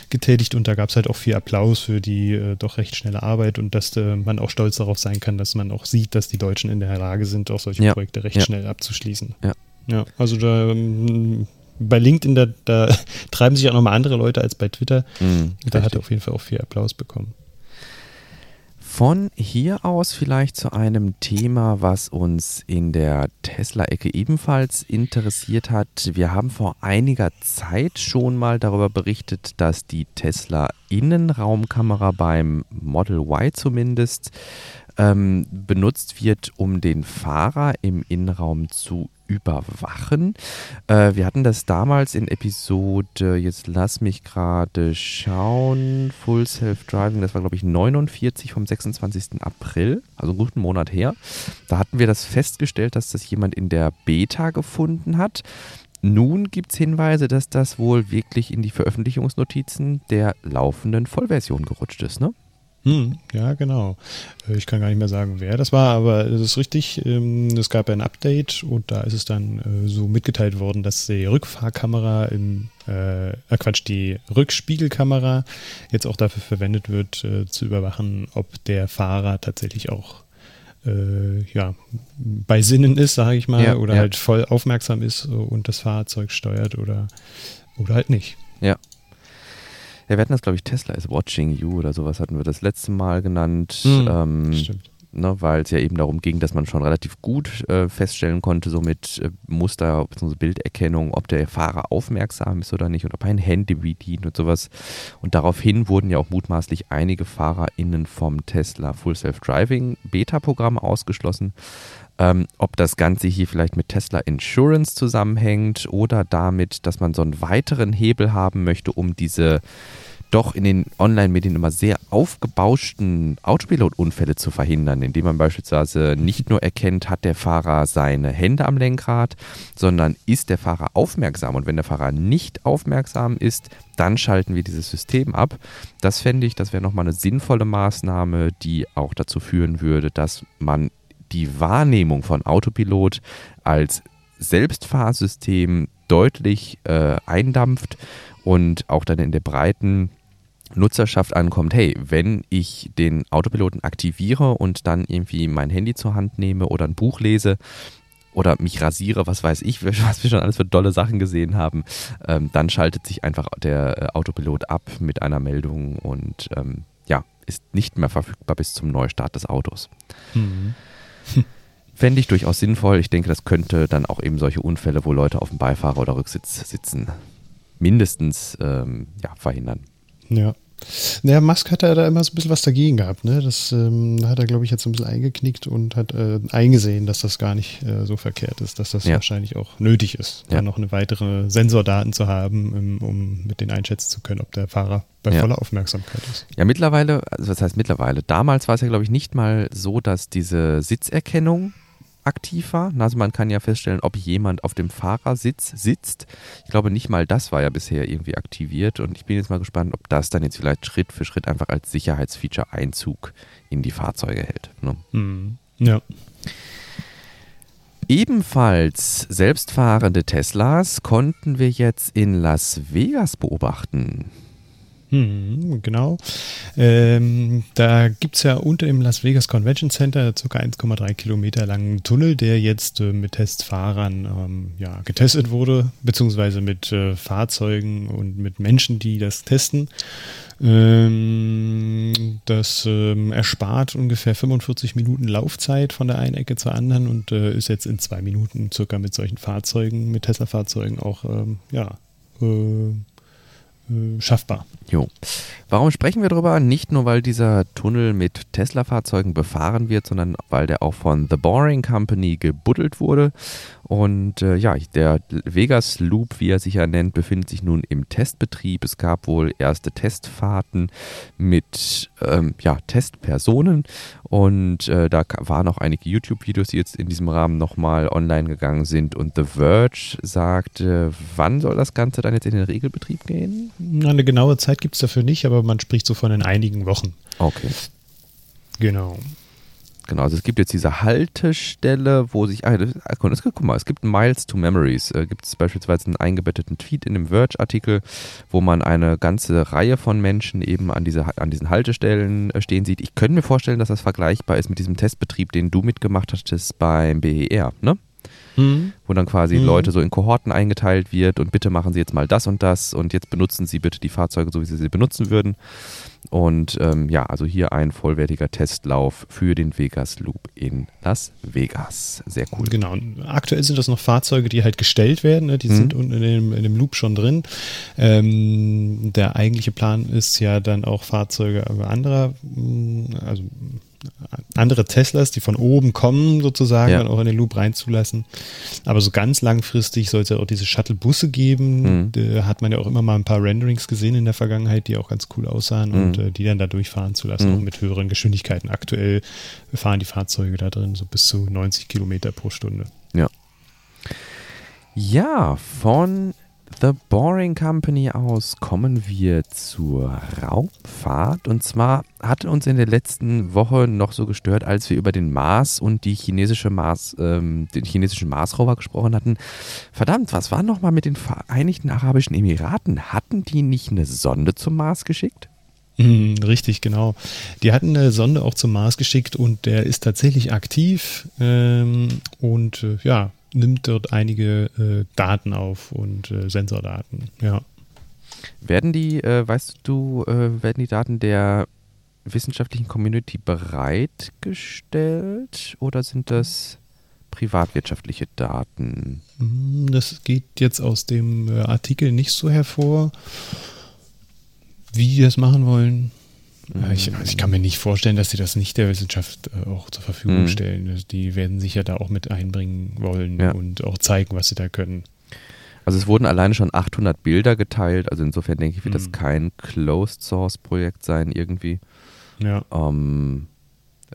getätigt und da gab es halt auch viel Applaus für die äh, doch recht schnelle Arbeit und dass äh, man auch stolz darauf sein kann, dass man auch sieht, dass die Deutschen in der Lage sind, auch solche ja. Projekte recht ja. schnell abzuschließen. Ja. Ja, also da ähm, bei LinkedIn, da, da (laughs) treiben sich auch nochmal andere Leute als bei Twitter. Mhm, da hat er auf jeden Fall auch viel Applaus bekommen. Von hier aus vielleicht zu einem Thema, was uns in der Tesla-Ecke ebenfalls interessiert hat. Wir haben vor einiger Zeit schon mal darüber berichtet, dass die Tesla Innenraumkamera beim Model Y zumindest ähm, benutzt wird, um den Fahrer im Innenraum zu überwachen. Äh, wir hatten das damals in Episode, jetzt lass mich gerade schauen, Full Self-Driving, das war glaube ich 49 vom 26. April, also einen guten Monat her. Da hatten wir das festgestellt, dass das jemand in der Beta gefunden hat. Nun gibt es Hinweise, dass das wohl wirklich in die Veröffentlichungsnotizen der laufenden Vollversion gerutscht ist, ne? Hm, ja, genau. Äh, ich kann gar nicht mehr sagen, wer das war, aber es ist richtig. Ähm, es gab ein Update und da ist es dann äh, so mitgeteilt worden, dass die Rückfahrkamera im, äh, Quatsch, die Rückspiegelkamera jetzt auch dafür verwendet wird, äh, zu überwachen, ob der Fahrer tatsächlich auch äh, ja, bei Sinnen ist, sage ich mal, ja, oder ja. halt voll aufmerksam ist und das Fahrzeug steuert oder, oder halt nicht. Ja, ja, wir hatten das, glaube ich, Tesla is watching you oder sowas hatten wir das letzte Mal genannt. Mhm, ähm, stimmt. Ne, weil es ja eben darum ging, dass man schon relativ gut äh, feststellen konnte, so mit äh, Muster- bzw. Bilderkennung, ob der Fahrer aufmerksam ist oder nicht und ob er ein Handy bedient und sowas. Und daraufhin wurden ja auch mutmaßlich einige FahrerInnen vom Tesla Full Self-Driving Beta-Programm ausgeschlossen. Ähm, ob das Ganze hier vielleicht mit Tesla Insurance zusammenhängt oder damit, dass man so einen weiteren Hebel haben möchte, um diese doch in den Online-Medien immer sehr aufgebauschten Autopilot-Unfälle zu verhindern, indem man beispielsweise nicht nur erkennt, hat der Fahrer seine Hände am Lenkrad, sondern ist der Fahrer aufmerksam. Und wenn der Fahrer nicht aufmerksam ist, dann schalten wir dieses System ab. Das fände ich, das wäre nochmal eine sinnvolle Maßnahme, die auch dazu führen würde, dass man die Wahrnehmung von Autopilot als Selbstfahrsystem deutlich äh, eindampft und auch dann in der breiten Nutzerschaft ankommt, hey, wenn ich den Autopiloten aktiviere und dann irgendwie mein Handy zur Hand nehme oder ein Buch lese oder mich rasiere, was weiß ich, (laughs) was wir schon alles für dolle Sachen gesehen haben, ähm, dann schaltet sich einfach der äh, Autopilot ab mit einer Meldung und ähm, ja, ist nicht mehr verfügbar bis zum Neustart des Autos. Mhm. (laughs) Fände ich durchaus sinnvoll. Ich denke, das könnte dann auch eben solche Unfälle, wo Leute auf dem Beifahrer oder Rücksitz sitzen, mindestens ähm, ja, verhindern. Ja. Naja, Musk hat ja da immer so ein bisschen was dagegen gehabt. Ne? Das ähm, hat er, glaube ich, jetzt so ein bisschen eingeknickt und hat äh, eingesehen, dass das gar nicht äh, so verkehrt ist, dass das ja. wahrscheinlich auch nötig ist, ja. da noch eine weitere Sensordaten zu haben, um, um mit denen einschätzen zu können, ob der Fahrer bei ja. voller Aufmerksamkeit ist. Ja, mittlerweile, also was heißt mittlerweile? Damals war es ja, glaube ich, nicht mal so, dass diese Sitzerkennung aktiv war. Also man kann ja feststellen, ob jemand auf dem Fahrersitz sitzt. Ich glaube, nicht mal das war ja bisher irgendwie aktiviert und ich bin jetzt mal gespannt, ob das dann jetzt vielleicht Schritt für Schritt einfach als Sicherheitsfeature Einzug in die Fahrzeuge hält. Ne? Mhm. Ja. Ebenfalls selbstfahrende Teslas konnten wir jetzt in Las Vegas beobachten. Hm, genau. Ähm, da gibt es ja unter dem Las Vegas Convention Center ca. 1,3 Kilometer langen Tunnel, der jetzt äh, mit Testfahrern ähm, ja, getestet wurde, beziehungsweise mit äh, Fahrzeugen und mit Menschen, die das testen. Ähm, das ähm, erspart ungefähr 45 Minuten Laufzeit von der einen Ecke zur anderen und äh, ist jetzt in zwei Minuten circa mit solchen Fahrzeugen, mit Tesla-Fahrzeugen auch ähm, ja, äh, schaffbar. Jo. Warum sprechen wir darüber? Nicht nur, weil dieser Tunnel mit Tesla-Fahrzeugen befahren wird, sondern weil der auch von The Boring Company gebuddelt wurde. Und äh, ja, der Vegas Loop, wie er sich ja nennt, befindet sich nun im Testbetrieb. Es gab wohl erste Testfahrten mit ähm, ja, Testpersonen und äh, da waren auch einige YouTube-Videos, die jetzt in diesem Rahmen nochmal online gegangen sind. Und The Verge sagt, äh, wann soll das Ganze dann jetzt in den Regelbetrieb gehen? Eine genaue Zeit gibt es dafür nicht, aber man spricht so von in einigen Wochen. Okay. Genau. Genau, also es gibt jetzt diese Haltestelle, wo sich, ah, das, ah, guck mal, es gibt Miles to Memories. Äh, gibt es beispielsweise einen eingebetteten Tweet in dem Verge-Artikel, wo man eine ganze Reihe von Menschen eben an, diese, an diesen Haltestellen äh, stehen sieht. Ich könnte mir vorstellen, dass das vergleichbar ist mit diesem Testbetrieb, den du mitgemacht hattest beim BER, ne? Mhm. Wo dann quasi mhm. Leute so in Kohorten eingeteilt wird und bitte machen Sie jetzt mal das und das und jetzt benutzen Sie bitte die Fahrzeuge so, wie Sie sie benutzen würden. Und ähm, ja, also hier ein vollwertiger Testlauf für den Vegas Loop in Las Vegas. Sehr cool. Genau. Aktuell sind das noch Fahrzeuge, die halt gestellt werden. Ne? Die mhm. sind unten in dem, in dem Loop schon drin. Ähm, der eigentliche Plan ist ja dann auch Fahrzeuge anderer, also andere Teslas, die von oben kommen, sozusagen, ja. dann auch in den Loop reinzulassen. Aber so ganz langfristig soll es ja auch diese Shuttle-Busse geben. Mhm. Da hat man ja auch immer mal ein paar Renderings gesehen in der Vergangenheit, die auch ganz cool aussahen mhm. und äh, die dann da durchfahren zu lassen, mhm. auch mit höheren Geschwindigkeiten. Aktuell fahren die Fahrzeuge da drin so bis zu 90 Kilometer pro Stunde. Ja. Ja, von The Boring Company aus kommen wir zur Raumfahrt. Und zwar hat uns in der letzten Woche noch so gestört, als wir über den Mars und die chinesische Mars, ähm, den chinesischen Mars-Rover gesprochen hatten. Verdammt, was war nochmal mit den Vereinigten Arabischen Emiraten? Hatten die nicht eine Sonde zum Mars geschickt? Mhm, richtig, genau. Die hatten eine Sonde auch zum Mars geschickt und der ist tatsächlich aktiv ähm, und äh, ja, nimmt dort einige äh, Daten auf und äh, Sensordaten, ja. Werden die, äh, weißt du, äh, werden die Daten der wissenschaftlichen Community bereitgestellt oder sind das privatwirtschaftliche Daten? Hm, das geht jetzt aus dem äh, Artikel nicht so hervor. Wie die das machen wollen, ich, also ich, kann mir nicht vorstellen, dass sie das nicht der Wissenschaft äh, auch zur Verfügung mhm. stellen. Also die werden sich ja da auch mit einbringen wollen ja. und auch zeigen, was sie da können. Also es wurden alleine schon 800 Bilder geteilt, also insofern denke ich, wird das Mhm. kein Closed-Source-Projekt sein irgendwie. Ja. Ähm,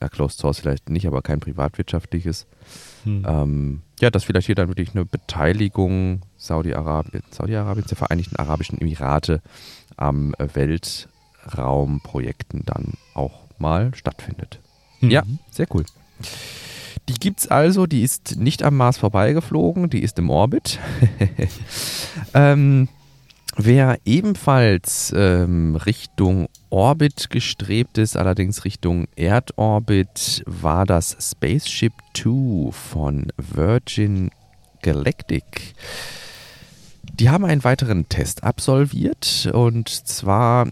ja, Closed Source vielleicht nicht, aber kein privatwirtschaftliches. Hm. Ähm, ja, dass vielleicht hier dann wirklich eine Beteiligung Saudi-Arabien, Saudi-Arabiens, der Vereinigten Arabischen Emirate am äh, Weltraumprojekten dann auch mal stattfindet. Mhm. Ja, sehr cool. Die gibt's also, die ist nicht am Mars vorbeigeflogen, die ist im Orbit. (laughs) ähm, wer ebenfalls ähm, Richtung Orbit gestrebt ist, allerdings Richtung Erdorbit, war das Spaceship Two von Virgin Galactic. Die haben einen weiteren Test absolviert und zwar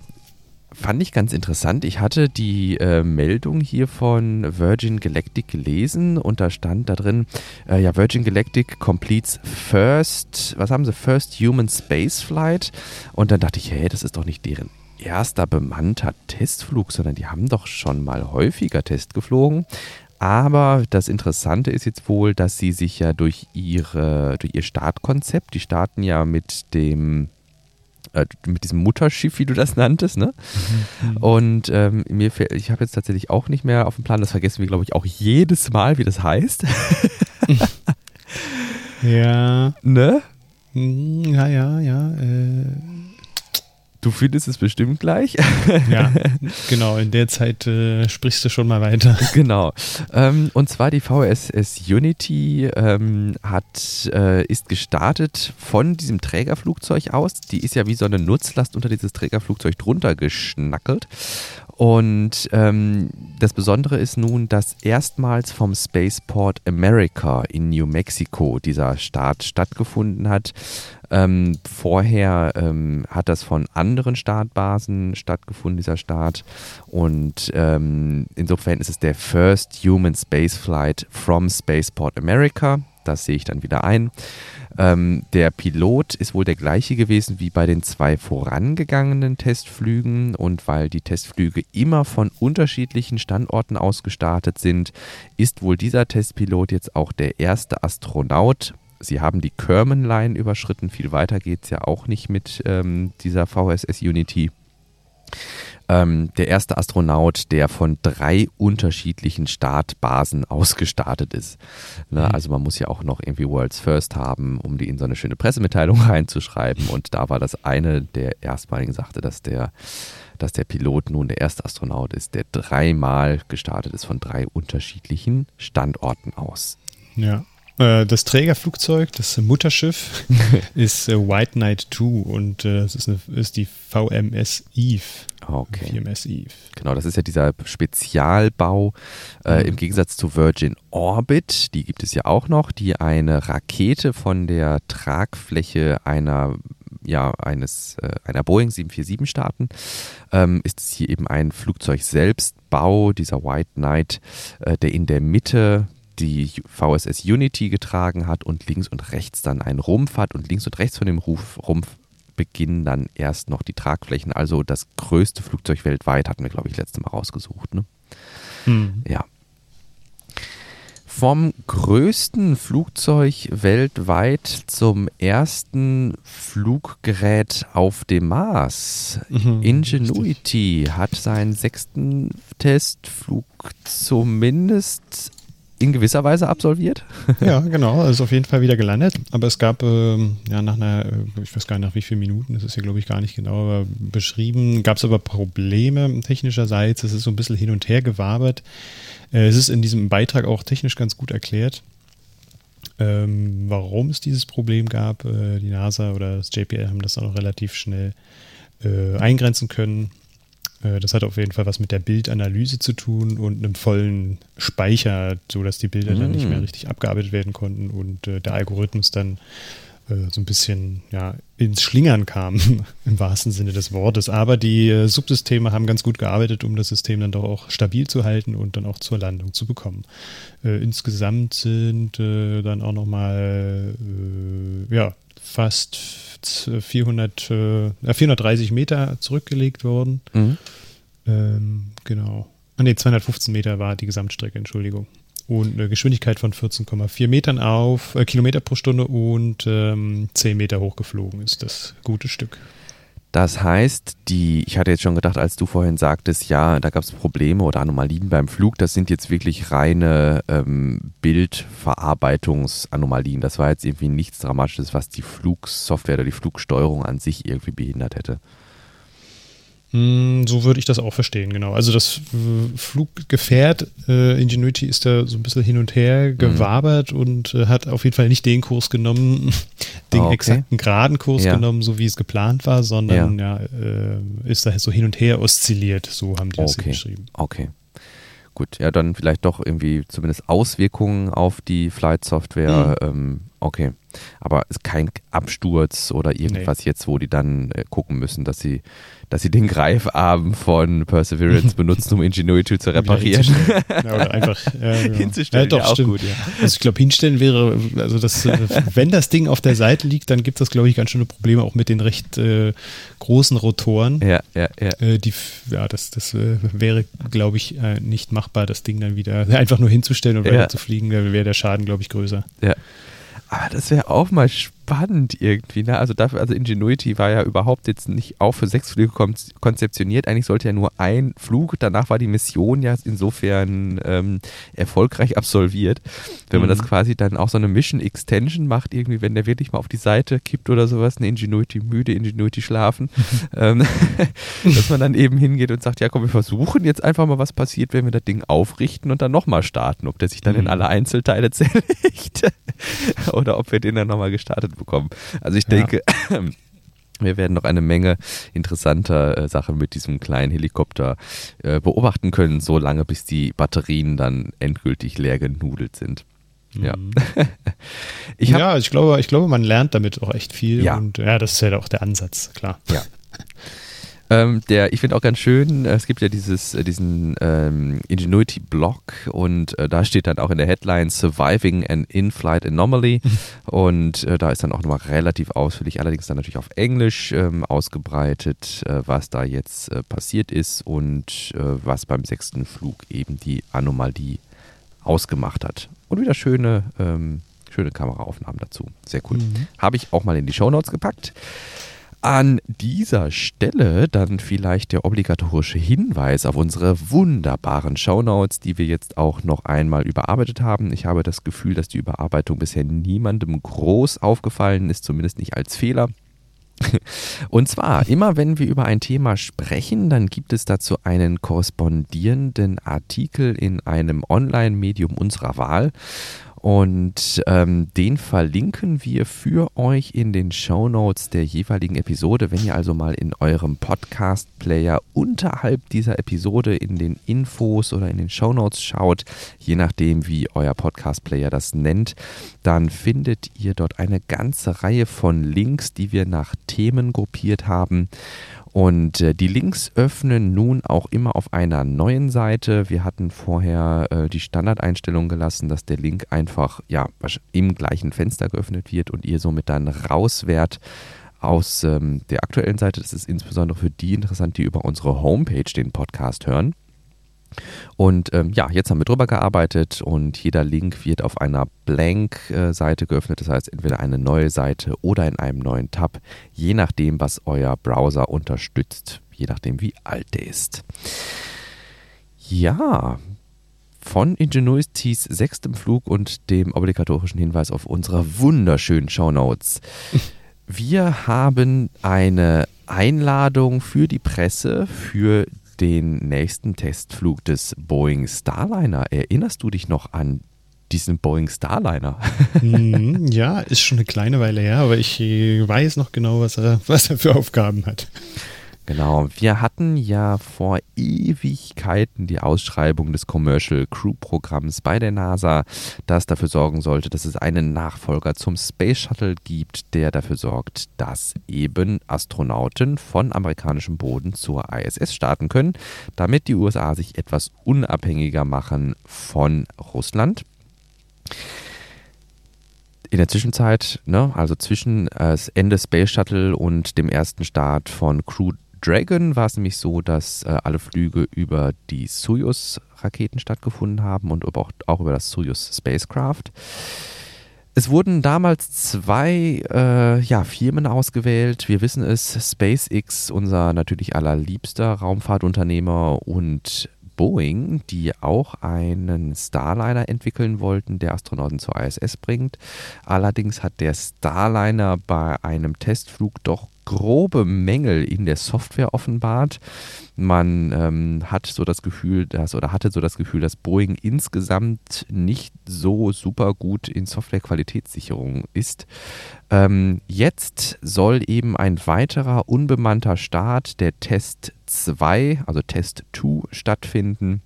fand ich ganz interessant. Ich hatte die äh, Meldung hier von Virgin Galactic gelesen und da stand da drin, äh, ja, Virgin Galactic completes first, was haben sie, first human space flight und dann dachte ich, hey, das ist doch nicht deren erster bemannter Testflug, sondern die haben doch schon mal häufiger Test geflogen. Aber das Interessante ist jetzt wohl, dass sie sich ja durch, ihre, durch ihr Startkonzept, die starten ja mit dem mit diesem Mutterschiff, wie du das nanntest, ne? Mhm. Und ähm, mir ich habe jetzt tatsächlich auch nicht mehr auf dem Plan, das vergessen wir, glaube ich, auch jedes Mal, wie das heißt. (laughs) Ja. ne? Hm, Ja, ja, ja. Äh, Du findest es bestimmt gleich. (laughs) ja, (laughs) genau. In der Zeit äh, sprichst du schon mal weiter. (laughs) genau. Ähm, und zwar die VSS Unity ähm, hat, äh, ist gestartet von diesem Trägerflugzeug aus. Die ist ja wie so eine Nutzlast unter dieses Trägerflugzeug drunter geschnackelt. Und ähm, das Besondere ist nun, dass erstmals vom Spaceport America in New Mexico dieser Start stattgefunden hat. Ähm, vorher ähm, hat das von anderen Startbasen stattgefunden, dieser Start. Und ähm, insofern ist es der First Human Spaceflight from Spaceport America. Das sehe ich dann wieder ein. Ähm, der Pilot ist wohl der gleiche gewesen wie bei den zwei vorangegangenen Testflügen und weil die Testflüge immer von unterschiedlichen Standorten aus gestartet sind, ist wohl dieser Testpilot jetzt auch der erste Astronaut. Sie haben die Kerman-Line überschritten, viel weiter geht es ja auch nicht mit ähm, dieser VSS Unity. Ähm, der erste Astronaut, der von drei unterschiedlichen Startbasen ausgestartet ist. Ne, Mhm. Also man muss ja auch noch irgendwie World's First haben, um die in so eine schöne Pressemitteilung (laughs) reinzuschreiben. Und da war das eine der erstmaligen sagte, dass der, dass der Pilot nun der erste Astronaut ist, der dreimal gestartet ist von drei unterschiedlichen Standorten aus. Ja. Äh, Das Trägerflugzeug, das Mutterschiff, (laughs) ist äh, White Knight 2 und äh, es ist, eine, ist die VMS Eve. Okay. VMS Eve. Genau, das ist ja dieser Spezialbau äh, Mhm. im Gegensatz zu Virgin Orbit, die gibt es ja auch noch, die eine Rakete von der Tragfläche einer ja, eines, äh, einer Boeing 747 starten, ähm, ist es hier eben ein Flugzeug Selbstbau, dieser White Knight, äh, der in der Mitte die VSS Unity getragen hat und links und rechts dann einen Rumpf hat und links und rechts von dem Ruf, Rumpf beginnen dann erst noch die Tragflächen. Also das größte Flugzeug weltweit hatten wir, glaube ich, letztes Mal rausgesucht. Ne? Mhm. Ja. Vom größten Flugzeug weltweit zum ersten Fluggerät auf dem Mars. Mhm, Ingenuity hat seinen sechsten Testflug zumindest in gewisser Weise absolviert. (laughs) Ja, genau, also auf jeden Fall wieder gelandet. Aber es gab, ähm, ja, nach einer, äh, ich weiß gar nicht nach wie vielen Minuten, das ist hier, glaube ich, gar nicht genau aber beschrieben, gab es aber Probleme technischerseits. Es ist so ein bisschen hin und her gewabert. Äh, es ist in diesem Beitrag auch technisch ganz gut erklärt, ähm, warum es dieses Problem gab. Äh, die NASA oder das JPL haben das dann auch relativ schnell äh, eingrenzen können. Äh, Das hat auf jeden Fall was mit der Bildanalyse zu tun und einem vollen Speicher, sodass die Bilder dann nicht Mm. mehr richtig abgearbeitet werden konnten und äh, der Algorithmus dann äh, so ein bisschen ja, ins Schlingern kam, (laughs) im wahrsten Sinne des Wortes. Aber die äh, Subsysteme haben ganz gut gearbeitet, um das System dann doch auch stabil zu halten und dann auch zur Landung zu bekommen. Äh, insgesamt sind äh, dann auch nochmal ja, fast 400, äh, 430 Meter zurückgelegt worden. Mhm. Ähm, genau. Ah, nee, 215 Meter war die Gesamtstrecke, Entschuldigung. und eine Geschwindigkeit von 14,4 Metern auf äh, Kilometer pro Stunde und ähm, 10 Meter hochgeflogen ist das gute Stück. Das heißt, die, ich hatte jetzt schon gedacht, als du vorhin sagtest, ja, da gab es Probleme oder Anomalien beim Flug, das sind jetzt wirklich reine ähm, Bildverarbeitungsanomalien. Das war jetzt irgendwie nichts Dramatisches, was die Flugsoftware oder die Flugsteuerung an sich irgendwie behindert hätte. Hm, so würde ich das auch verstehen, genau. Also das äh, Fluggefährt äh, Ingenuity ist da so ein bisschen hin und her mhm. gewabert mhm. und äh, hat auf jeden Fall nicht den Kurs genommen, (laughs) den oh, okay. exakten geraden Kurs ja. genommen, so wie es geplant war, sondern ja, ja äh, ist da so hin und her oszilliert, so haben die das okay. geschrieben. Okay. Gut, ja, dann vielleicht doch irgendwie zumindest Auswirkungen auf die Flight-Software. Mhm. Ähm, okay. Aber ist kein Absturz oder irgendwas nee. jetzt, wo die dann äh, gucken müssen, dass sie dass sie den Greifarm von Perseverance (laughs) benutzen, um Ingenuity zu reparieren. Ja, oder einfach (laughs) ja, genau. hinzustellen. Ja, doch, stimmt. Gut, ja. Also ich glaube, hinstellen wäre, also das, wenn das Ding auf der Seite liegt, dann gibt es, glaube ich, ganz schöne Probleme auch mit den recht äh, großen Rotoren. Ja, ja, ja. Äh, die, ja, das, das äh, wäre, glaube ich, äh, nicht machbar, das Ding dann wieder (laughs) einfach nur hinzustellen und weiter zu fliegen. Da wäre der Schaden, glaube ich, größer. Ja. Aber das wäre auch mal spannend irgendwie. Ne? Also dafür, also Ingenuity war ja überhaupt jetzt nicht auch für sechs Flüge konzeptioniert. Eigentlich sollte ja nur ein Flug. Danach war die Mission ja insofern ähm, erfolgreich absolviert. Wenn man mhm. das quasi dann auch so eine Mission Extension macht, irgendwie, wenn der wirklich mal auf die Seite kippt oder sowas, eine Ingenuity müde, Ingenuity schlafen, (laughs) ähm, (laughs) dass man dann eben hingeht und sagt, ja komm, wir versuchen jetzt einfach mal, was passiert, wenn wir das Ding aufrichten und dann nochmal starten. Ob der sich dann mhm. in alle Einzelteile (laughs) zerlegt oder ob wir den dann nochmal gestartet bekommen. Also ich denke, ja. (clears throat) Wir werden noch eine Menge interessanter äh, Sachen mit diesem kleinen Helikopter äh, beobachten können, so lange bis die Batterien dann endgültig leer genudelt sind. Ja. Mhm. (laughs) ich ja, ich glaube, ich glaube, man lernt damit auch echt viel. Ja. Und ja, das ist ja auch der Ansatz, klar. Ja. Ähm, der, ich finde auch ganz schön, äh, es gibt ja dieses, äh, diesen ähm, Ingenuity-Blog und äh, da steht dann auch in der Headline Surviving an In-Flight Anomaly (laughs) und äh, da ist dann auch nochmal relativ ausführlich, allerdings dann natürlich auf Englisch ähm, ausgebreitet, äh, was da jetzt äh, passiert ist und was beim sechsten Flug eben die Anomalie ausgemacht hat. Und wieder schöne, ähm, schöne Kameraaufnahmen dazu. Sehr cool. Mhm. Habe ich auch mal in die Shownotes gepackt. An dieser Stelle dann vielleicht der obligatorische Hinweis auf unsere wunderbaren Shownotes, die wir jetzt auch noch einmal überarbeitet haben. Ich habe das Gefühl, dass die Überarbeitung bisher niemandem groß aufgefallen ist, zumindest nicht als Fehler. (laughs) Und zwar, immer wenn wir über ein Thema sprechen, dann gibt es dazu einen korrespondierenden Artikel in einem Online-Medium unserer Wahl. Und ähm, den verlinken wir für euch in den Show Notes der jeweiligen Episode. Wenn ihr also mal in eurem Podcast-Player unterhalb dieser Episode in den Infos oder in den Show Notes schaut, je nachdem, wie euer Podcast-Player das nennt, dann findet ihr dort eine ganze Reihe von Links, die wir nach Themen gruppiert haben. Und äh, die Links öffnen nun auch immer auf einer neuen Seite. Wir hatten vorher äh, die Standardeinstellung gelassen, dass der Link einfach ja, im gleichen Fenster geöffnet wird und ihr somit dann rauswärt aus ähm, der aktuellen Seite. Das ist insbesondere für die interessant, die über unsere Homepage den Podcast hören. Und ähm, ja, jetzt haben wir drüber gearbeitet und jeder Link wird auf einer Blank-Seite geöffnet. Das heißt, entweder eine neue Seite oder in einem neuen Tab, je nachdem, was euer Browser unterstützt, je nachdem, wie alt der ist. Ja, von Ingenuities sechstem Flug und dem obligatorischen Hinweis auf unsere wunderschönen Shownotes. (laughs) Wir haben eine Einladung für die Presse für den nächsten Testflug des Boeing Starliner. Erinnerst du dich noch an diesen Boeing Starliner? (laughs) Mhm, ja, ist schon eine kleine Weile her, aber ich weiß noch genau, was er, was er für Aufgaben hat. Genau, wir hatten ja vor Ewigkeiten die Ausschreibung des Commercial Crew Programms bei der NASA, das dafür sorgen sollte, dass es einen Nachfolger zum Space Shuttle gibt, der dafür sorgt, dass eben Astronauten von amerikanischem Boden zur ISS starten können, damit die USA sich etwas unabhängiger machen von Russland. In der Zwischenzeit, ne, also zwischen äh, Ende Space Shuttle und dem ersten Start von Crew Dragon war es nämlich so, dass äh, alle Flüge über die Soyuz-Raketen stattgefunden haben und auch, auch über das Soyuz Spacecraft. Es wurden damals zwei äh, ja, Firmen ausgewählt. Wir wissen es, SpaceX, unser natürlich allerliebster Raumfahrtunternehmer und Boeing, die auch einen Starliner entwickeln wollten, der Astronauten zur ISS bringt. Allerdings hat der Starliner bei einem Testflug doch grobe Mängel in der Software offenbart. Man ähm, hat so das Gefühl, dass oder hatte so das Gefühl, dass Boeing insgesamt nicht so super gut in Softwarequalitätssicherung ist. Ähm, jetzt soll eben ein weiterer unbemannter Start, der Test 2, also Test 2, stattfinden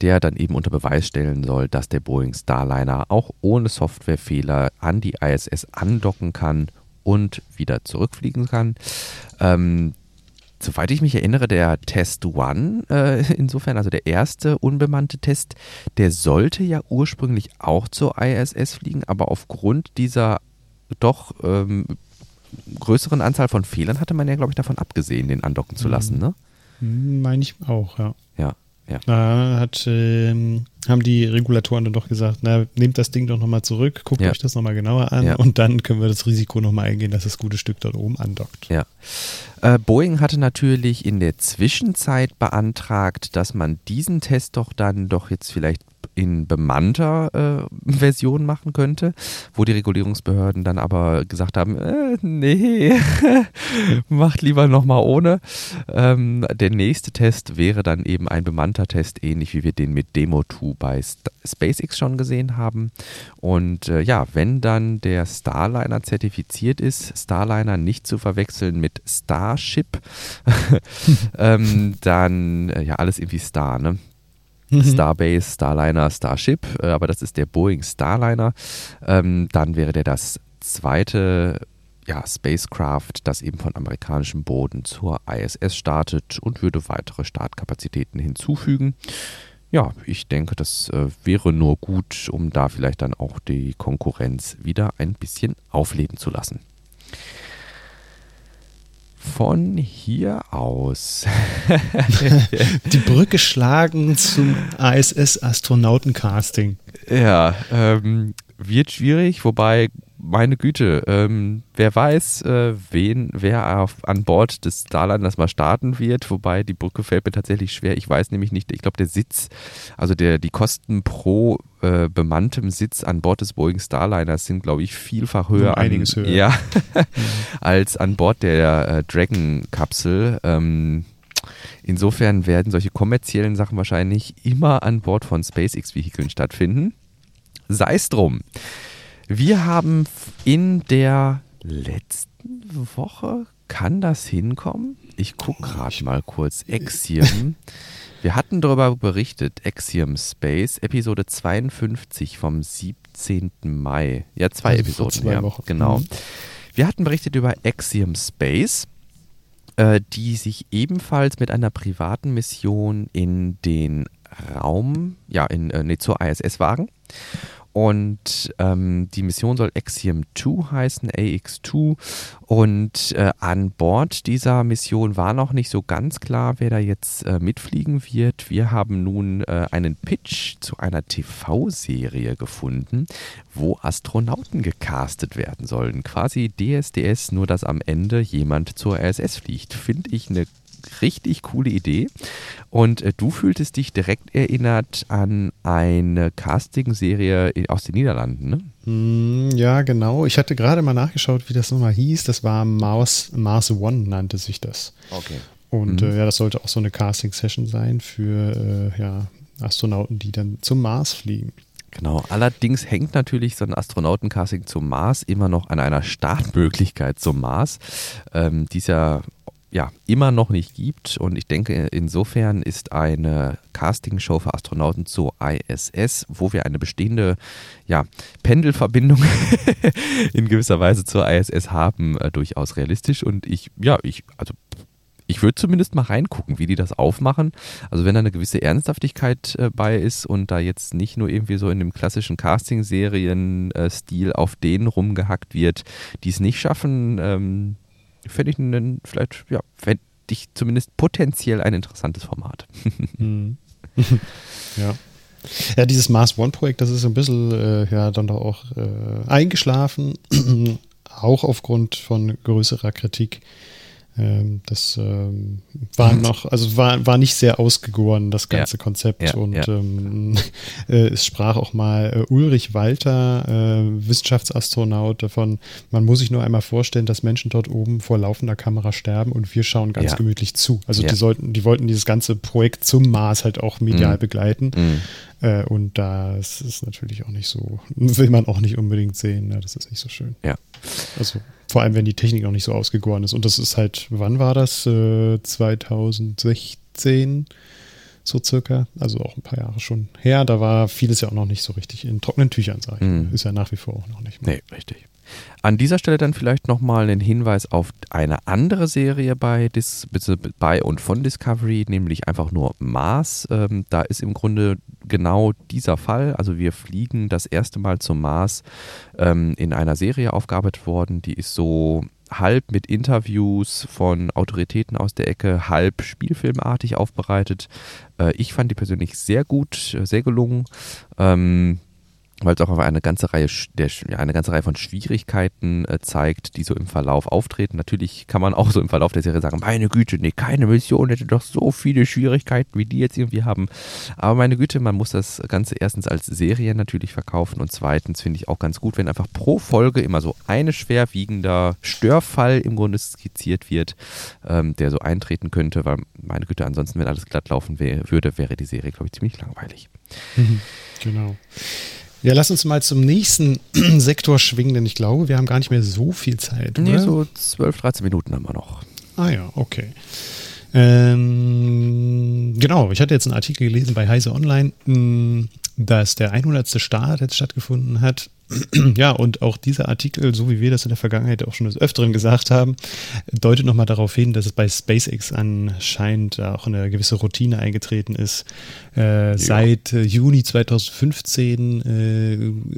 der dann eben unter Beweis stellen soll, dass der Boeing Starliner auch ohne Softwarefehler an die ISS andocken kann und wieder zurückfliegen kann. Ähm, soweit ich mich erinnere, der Test One, äh, insofern, also der erste unbemannte Test, der sollte ja ursprünglich auch zur ISS fliegen, aber aufgrund dieser doch ähm, größeren Anzahl von Fehlern hatte man ja, glaube ich, davon abgesehen, den andocken zu lassen, ne? Hm, meine ich auch, ja. Ja. Da hat, ähm, haben die Regulatoren dann doch gesagt, na, nehmt das Ding doch nochmal zurück, guckt Ja. euch das nochmal genauer an Ja. und dann können wir das Risiko nochmal eingehen, dass das gute Stück dort oben andockt. Ja. Äh, Boeing hatte natürlich in der Zwischenzeit beantragt, dass man diesen Test doch dann doch jetzt vielleicht in bemannter äh, Version machen könnte, wo die Regulierungsbehörden dann aber gesagt haben, äh, nee, (laughs) macht lieber nochmal ohne. Ähm, der nächste Test wäre dann eben ein bemannter Test, ähnlich wie wir den mit Demo 2 bei St SpaceX schon gesehen haben. Und äh, ja, wenn dann der Starliner zertifiziert ist, Starliner nicht zu verwechseln mit Starship, (laughs) ähm, dann äh, ja alles irgendwie Star, ne? Starbase, Starliner, Starship, äh, aber das ist der Boeing Starliner. Ähm, dann wäre der das zweite ja, Spacecraft, das eben von amerikanischem Boden zur ISS startet und würde weitere Startkapazitäten hinzufügen. Ja, ich denke, das äh, wäre nur gut, um da vielleicht dann auch die Konkurrenz wieder ein bisschen aufleben zu lassen. Von hier aus. (laughs) Die Brücke schlagen zum ISS-Astronautencasting. Ja, ähm, wird schwierig, wobei, meine Güte, ähm, wer weiß, äh, wen, wer auf, an Bord des Starliners mal starten wird, wobei die Brücke fällt mir tatsächlich schwer. Ich weiß nämlich nicht, ich glaube, der Sitz, also der, die Kosten pro äh, bemanntem Sitz an Bord des Boeing Starliners sind, glaube ich, vielfach höher. Um einiges an, höher. Ja, (laughs) als an Bord der äh, Dragon-Kapsel. Ähm, insofern werden solche kommerziellen Sachen wahrscheinlich immer an Bord von SpaceX-Vehikeln stattfinden. Sei es drum. Wir haben in der letzten Woche, kann das hinkommen? Ich gucke gerade mal kurz. Axiom. Wir hatten darüber berichtet, Axiom Space, Episode 52 vom 17. Mai. Ja, zwei Episoden zwei her. Wochen. Genau. Mhm. Wir hatten berichtet über Axiom Space, äh, die sich ebenfalls mit einer privaten Mission in den Raum, ja, in, äh, nee, zur ISS wagen. Und ähm, die Mission soll Axiom 2 heißen, AX2. Und äh, an Bord dieser Mission war noch nicht so ganz klar, wer da jetzt äh, mitfliegen wird. Wir haben nun äh, einen Pitch zu einer TV-Serie gefunden, wo Astronauten gecastet werden sollen. Quasi DSDS, nur dass am Ende jemand zur ISS fliegt. Finde ich eine richtig coole Idee. Und äh, du fühltest dich direkt erinnert an eine Casting-Serie in- aus den Niederlanden, ne? Hm, Ja, genau. Ich hatte gerade mal nachgeschaut, wie das nochmal hieß. Das war Mars, Mars One nannte sich das. Okay. Und Mhm. äh, ja, das sollte auch so eine Casting-Session sein für äh, ja, Astronauten, die dann zum Mars fliegen. Genau. Allerdings hängt natürlich so ein Astronautencasting zum Mars immer noch an einer Startmöglichkeit zum Mars, ähm, die es ja, immer noch nicht gibt. Und ich denke, insofern ist eine Castingshow für Astronauten zur ISS, wo wir eine bestehende ja, Pendelverbindung (laughs) in gewisser Weise zur ISS haben, äh, durchaus realistisch. Und ich, ja, ich, also ich würde zumindest mal reingucken, wie die das aufmachen. Also wenn da eine gewisse Ernsthaftigkeit äh, bei ist und da jetzt nicht nur irgendwie so in dem klassischen Casting-Serien-Stil auf denen rumgehackt wird, die es nicht schaffen, ähm, fände ich einen, vielleicht, ja, fänd, ich zumindest potenziell ein interessantes Format. Mhm. (laughs) (laughs) ja. Ja, dieses Mars One-Projekt, das ist ein bisschen äh, ja dann doch auch äh, eingeschlafen, (clears throat) auch aufgrund von größerer Kritik. Ähm, das ähm, war noch, also war, war nicht sehr ausgegoren, das ganze ja. Konzept. Ja, und ja. Ähm, (laughs) äh, es sprach auch mal äh, Ulrich Walter, äh, Wissenschaftsastronaut, davon, man muss sich nur einmal vorstellen, dass Menschen dort oben vor laufender Kamera sterben und wir schauen ganz gemütlich zu. Also die sollten, die wollten dieses ganze Projekt zum Mars halt auch medial mhm. begleiten. Mhm. Äh, und das ist natürlich auch nicht so, (laughs) will man auch nicht unbedingt sehen. Ne? Das ist nicht so schön. Ja. Also vor allem, wenn die Technik noch nicht so ausgegoren ist. Und das ist halt, wann war das? Äh, 2016 so circa. Also auch ein paar Jahre schon her. Da war vieles ja auch noch nicht so richtig in trockenen Tüchern, sage ich. Mhm. Ist ja nach wie vor auch noch nicht. Mehr. Nee, richtig. An dieser Stelle dann vielleicht nochmal einen Hinweis auf eine andere Serie bei, Dis, bei und von Discovery, nämlich einfach nur Mars. Ähm, da ist im Grunde genau dieser Fall. Also wir fliegen das erste Mal zum Mars ähm, in einer Serie aufgearbeitet worden. Die ist so halb mit Interviews von Autoritäten aus der Ecke, halb spielfilmartig aufbereitet. Äh, ich fand die persönlich sehr gut, sehr gelungen. Ähm, weil es auch eine ganze Reihe der, eine ganze Reihe von Schwierigkeiten äh, zeigt, die so im Verlauf auftreten. Natürlich kann man auch so im Verlauf der Serie sagen, meine Güte, nee, keine Mission hätte doch so viele Schwierigkeiten, wie die jetzt irgendwie haben. Aber meine Güte, man muss das Ganze erstens als Serie natürlich verkaufen und zweitens finde ich auch ganz gut, wenn einfach pro Folge immer so ein schwerwiegender Störfall im Grunde skizziert wird, ähm, der so eintreten könnte, weil meine Güte, ansonsten, wenn alles glatt laufen wär, würde, wäre die Serie, glaube ich, ziemlich langweilig. Mhm, genau. Ja, lass uns mal zum nächsten (clears throat) Sektor schwingen, denn ich glaube, wir haben gar nicht mehr so viel Zeit. Nee, oder? so 12, 13 Minuten haben wir noch. Ah ja, okay. Ähm, genau, ich hatte jetzt einen Artikel gelesen bei Heise Online, hm, dass der 100. Start jetzt stattgefunden hat (clears throat) ja, und auch dieser Artikel, so wie wir das in der Vergangenheit auch schon des Öfteren gesagt haben, deutet nochmal darauf hin, dass es bei SpaceX anscheinend auch eine gewisse Routine eingetreten ist. Äh, ja. Seit äh, Juni 2015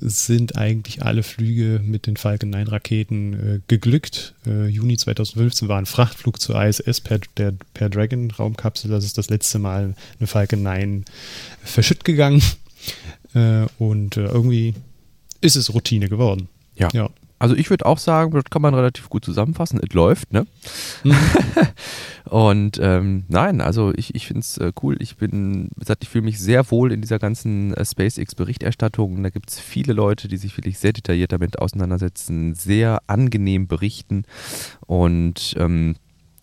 äh, sind eigentlich alle Flüge mit den Falcon 9 Raketen äh, geglückt. Äh, Juni 2015 war ein Frachtflug zur ISS per, der, per Dragon Raumkapsel. Das ist das letzte Mal eine Falcon 9 verschütt gegangen. Äh, und irgendwie ist es Routine geworden. Ja. ja. Also ich würde auch sagen, das kann man relativ gut zusammenfassen. Es läuft, ne? Mhm. (laughs) und ähm, nein, also ich, ich finde es äh, cool. Ich bin, gesagt, ich fühle mich sehr wohl in dieser ganzen äh, SpaceX-Berichterstattung. Da gibt es viele Leute, die sich wirklich sehr detailliert damit auseinandersetzen, sehr angenehm berichten. Und ähm,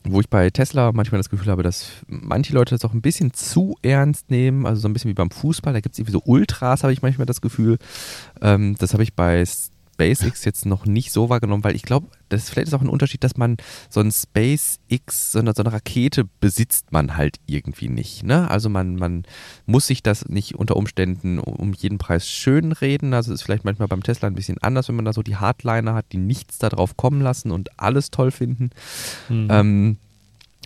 wo ich bei Tesla manchmal das Gefühl habe, dass manche Leute das auch ein bisschen zu ernst nehmen, also so ein bisschen wie beim Fußball, da gibt es irgendwie so Ultras, habe ich manchmal das Gefühl. Ähm, das habe ich bei SpaceX jetzt noch nicht so wahrgenommen, weil ich glaube, das vielleicht ist auch ein Unterschied, dass man so ein SpaceX, so eine, so eine Rakete besitzt man halt irgendwie nicht. Ne? Also man, man muss sich das nicht unter Umständen um jeden Preis schön reden. Also ist vielleicht manchmal beim Tesla ein bisschen anders, wenn man da so die Hardliner hat, die nichts darauf kommen lassen und alles toll finden. Mhm. Ähm,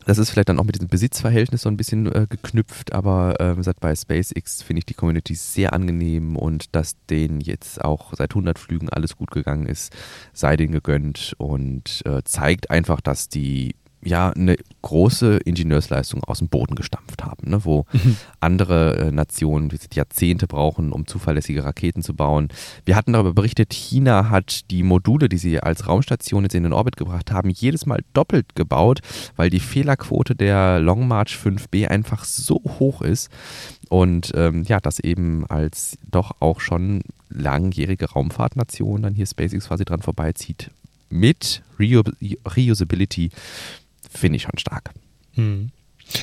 das ist vielleicht dann auch mit diesem Besitzverhältnis so ein bisschen äh, geknüpft, aber äh, seit bei SpaceX finde ich die Community sehr angenehm und dass denen jetzt auch seit 100 Flügen alles gut gegangen ist, sei denen gegönnt und äh, zeigt einfach, dass die ja eine große Ingenieursleistung aus dem Boden gestampft haben, ne? wo mhm. andere äh, Nationen Jahrzehnte brauchen, um zuverlässige Raketen zu bauen. Wir hatten darüber berichtet, China hat die Module, die sie als Raumstation jetzt in den Orbit gebracht haben, jedes Mal doppelt gebaut, weil die Fehlerquote der Long March 5B einfach so hoch ist. Und ähm, ja, das eben als doch auch schon langjährige Raumfahrtnation dann hier SpaceX quasi dran vorbeizieht mit Reusability finde ich schon stark. Hm.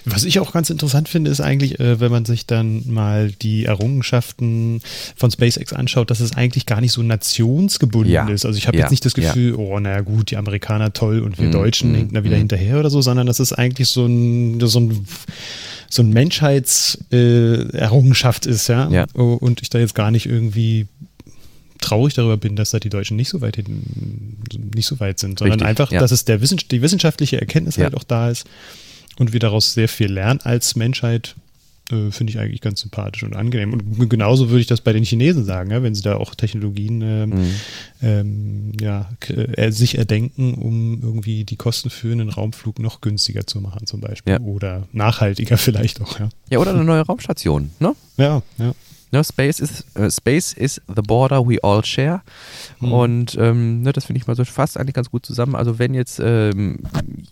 Was ich auch ganz interessant finde, ist eigentlich, äh, wenn man sich dann mal die Errungenschaften von SpaceX anschaut, dass es eigentlich gar nicht so nationsgebunden ja. ist. Also ich habe ja. jetzt nicht das Gefühl, ja. oh, naja gut, die Amerikaner toll und wir mm, Deutschen mm, hinken da wieder mm. hinterher oder so, sondern das ist eigentlich so ein, so ein, so ein Menschheitserrungenschaft äh, ist, ja? ja. Und ich da jetzt gar nicht irgendwie traurig darüber bin, dass da die Deutschen nicht so weit hin, nicht so weit sind, sondern Richtig, einfach, ja. dass es der Wissenschaft, die wissenschaftliche Erkenntnis ja. halt auch da ist und wir daraus sehr viel lernen als Menschheit. äh, finde ich eigentlich ganz sympathisch und angenehm. Und genauso würde ich das bei den Chinesen sagen, ja, wenn sie da auch Technologien ähm, mhm. ähm, ja, äh, sich erdenken, um irgendwie die Kosten für einen Raumflug noch günstiger zu machen, zum Beispiel. Ja. Oder nachhaltiger (laughs) vielleicht auch, ja. Ja, oder eine neue Raumstation, ne? Ja, ja. No, Space is uh, Space is the border we all share. Mhm. Und ähm, ne, das finde ich mal so fast eigentlich ganz gut zusammen. Also wenn jetzt ähm,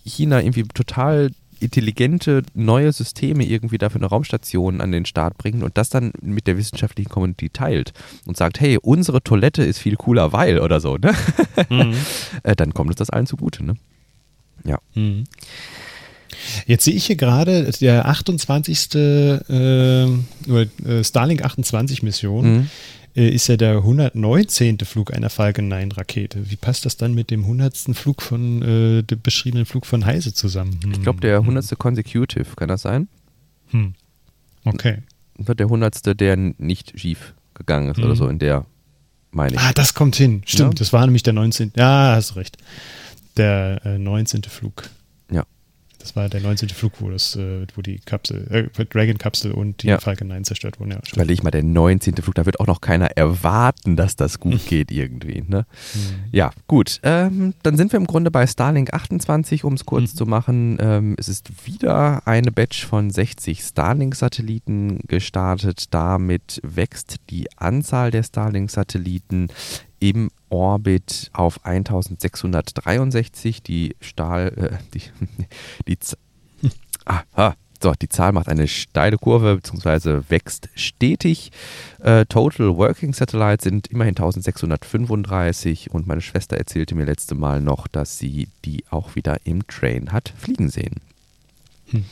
China irgendwie total intelligente neue Systeme irgendwie dafür eine Raumstation an den Start bringen und das dann mit der wissenschaftlichen Community teilt und sagt, hey, unsere Toilette ist viel cooler, weil oder so, ne? Mhm. (laughs) Äh, dann kommt uns das allen zugute, ne? Ja. Mhm. Jetzt sehe ich hier gerade der 28. Äh, äh, Starlink 28 Mission. Mhm äh, ist ja der 119. Flug einer Falcon 9 Rakete. Wie passt das dann mit dem 100. Flug von, äh, dem beschriebenen Flug von Heise zusammen? Hm. Ich glaube, der 100. Hm. Consecutive, kann das sein? Hm. Okay. Wird der 100. der nicht schief gegangen ist hm. oder so in der, meine ich. Ah, das kommt hin. Stimmt, ja? das war nämlich der 19. Ja, hast recht. Der äh, 19. Flug. Das war der 19. Flug, wo, das, äh, wo die Kapsel, äh, Dragon-Kapsel und die ja. Falcon 9 zerstört wurden. Ja, Überleg mal, der 19. Flug, da wird auch noch keiner erwarten, dass das gut (laughs) geht irgendwie. Ne? Mhm. Ja, gut. Ähm, dann sind wir im Grunde bei Starlink 28, um es kurz mhm. zu machen. Ähm, es ist wieder eine Batch von 60 Starlink-Satelliten gestartet. Damit wächst die Anzahl der Starlink-Satelliten im Orbit auf 1663. Die Stahl, äh, die, (laughs) die, (laughs) ah, so, die Zahl macht eine steile Kurve bzw. wächst stetig. Äh, Total Working Satellites sind immerhin 1635 und meine Schwester erzählte mir letzte Mal noch, dass sie die auch wieder im Train hat fliegen sehen. Hm.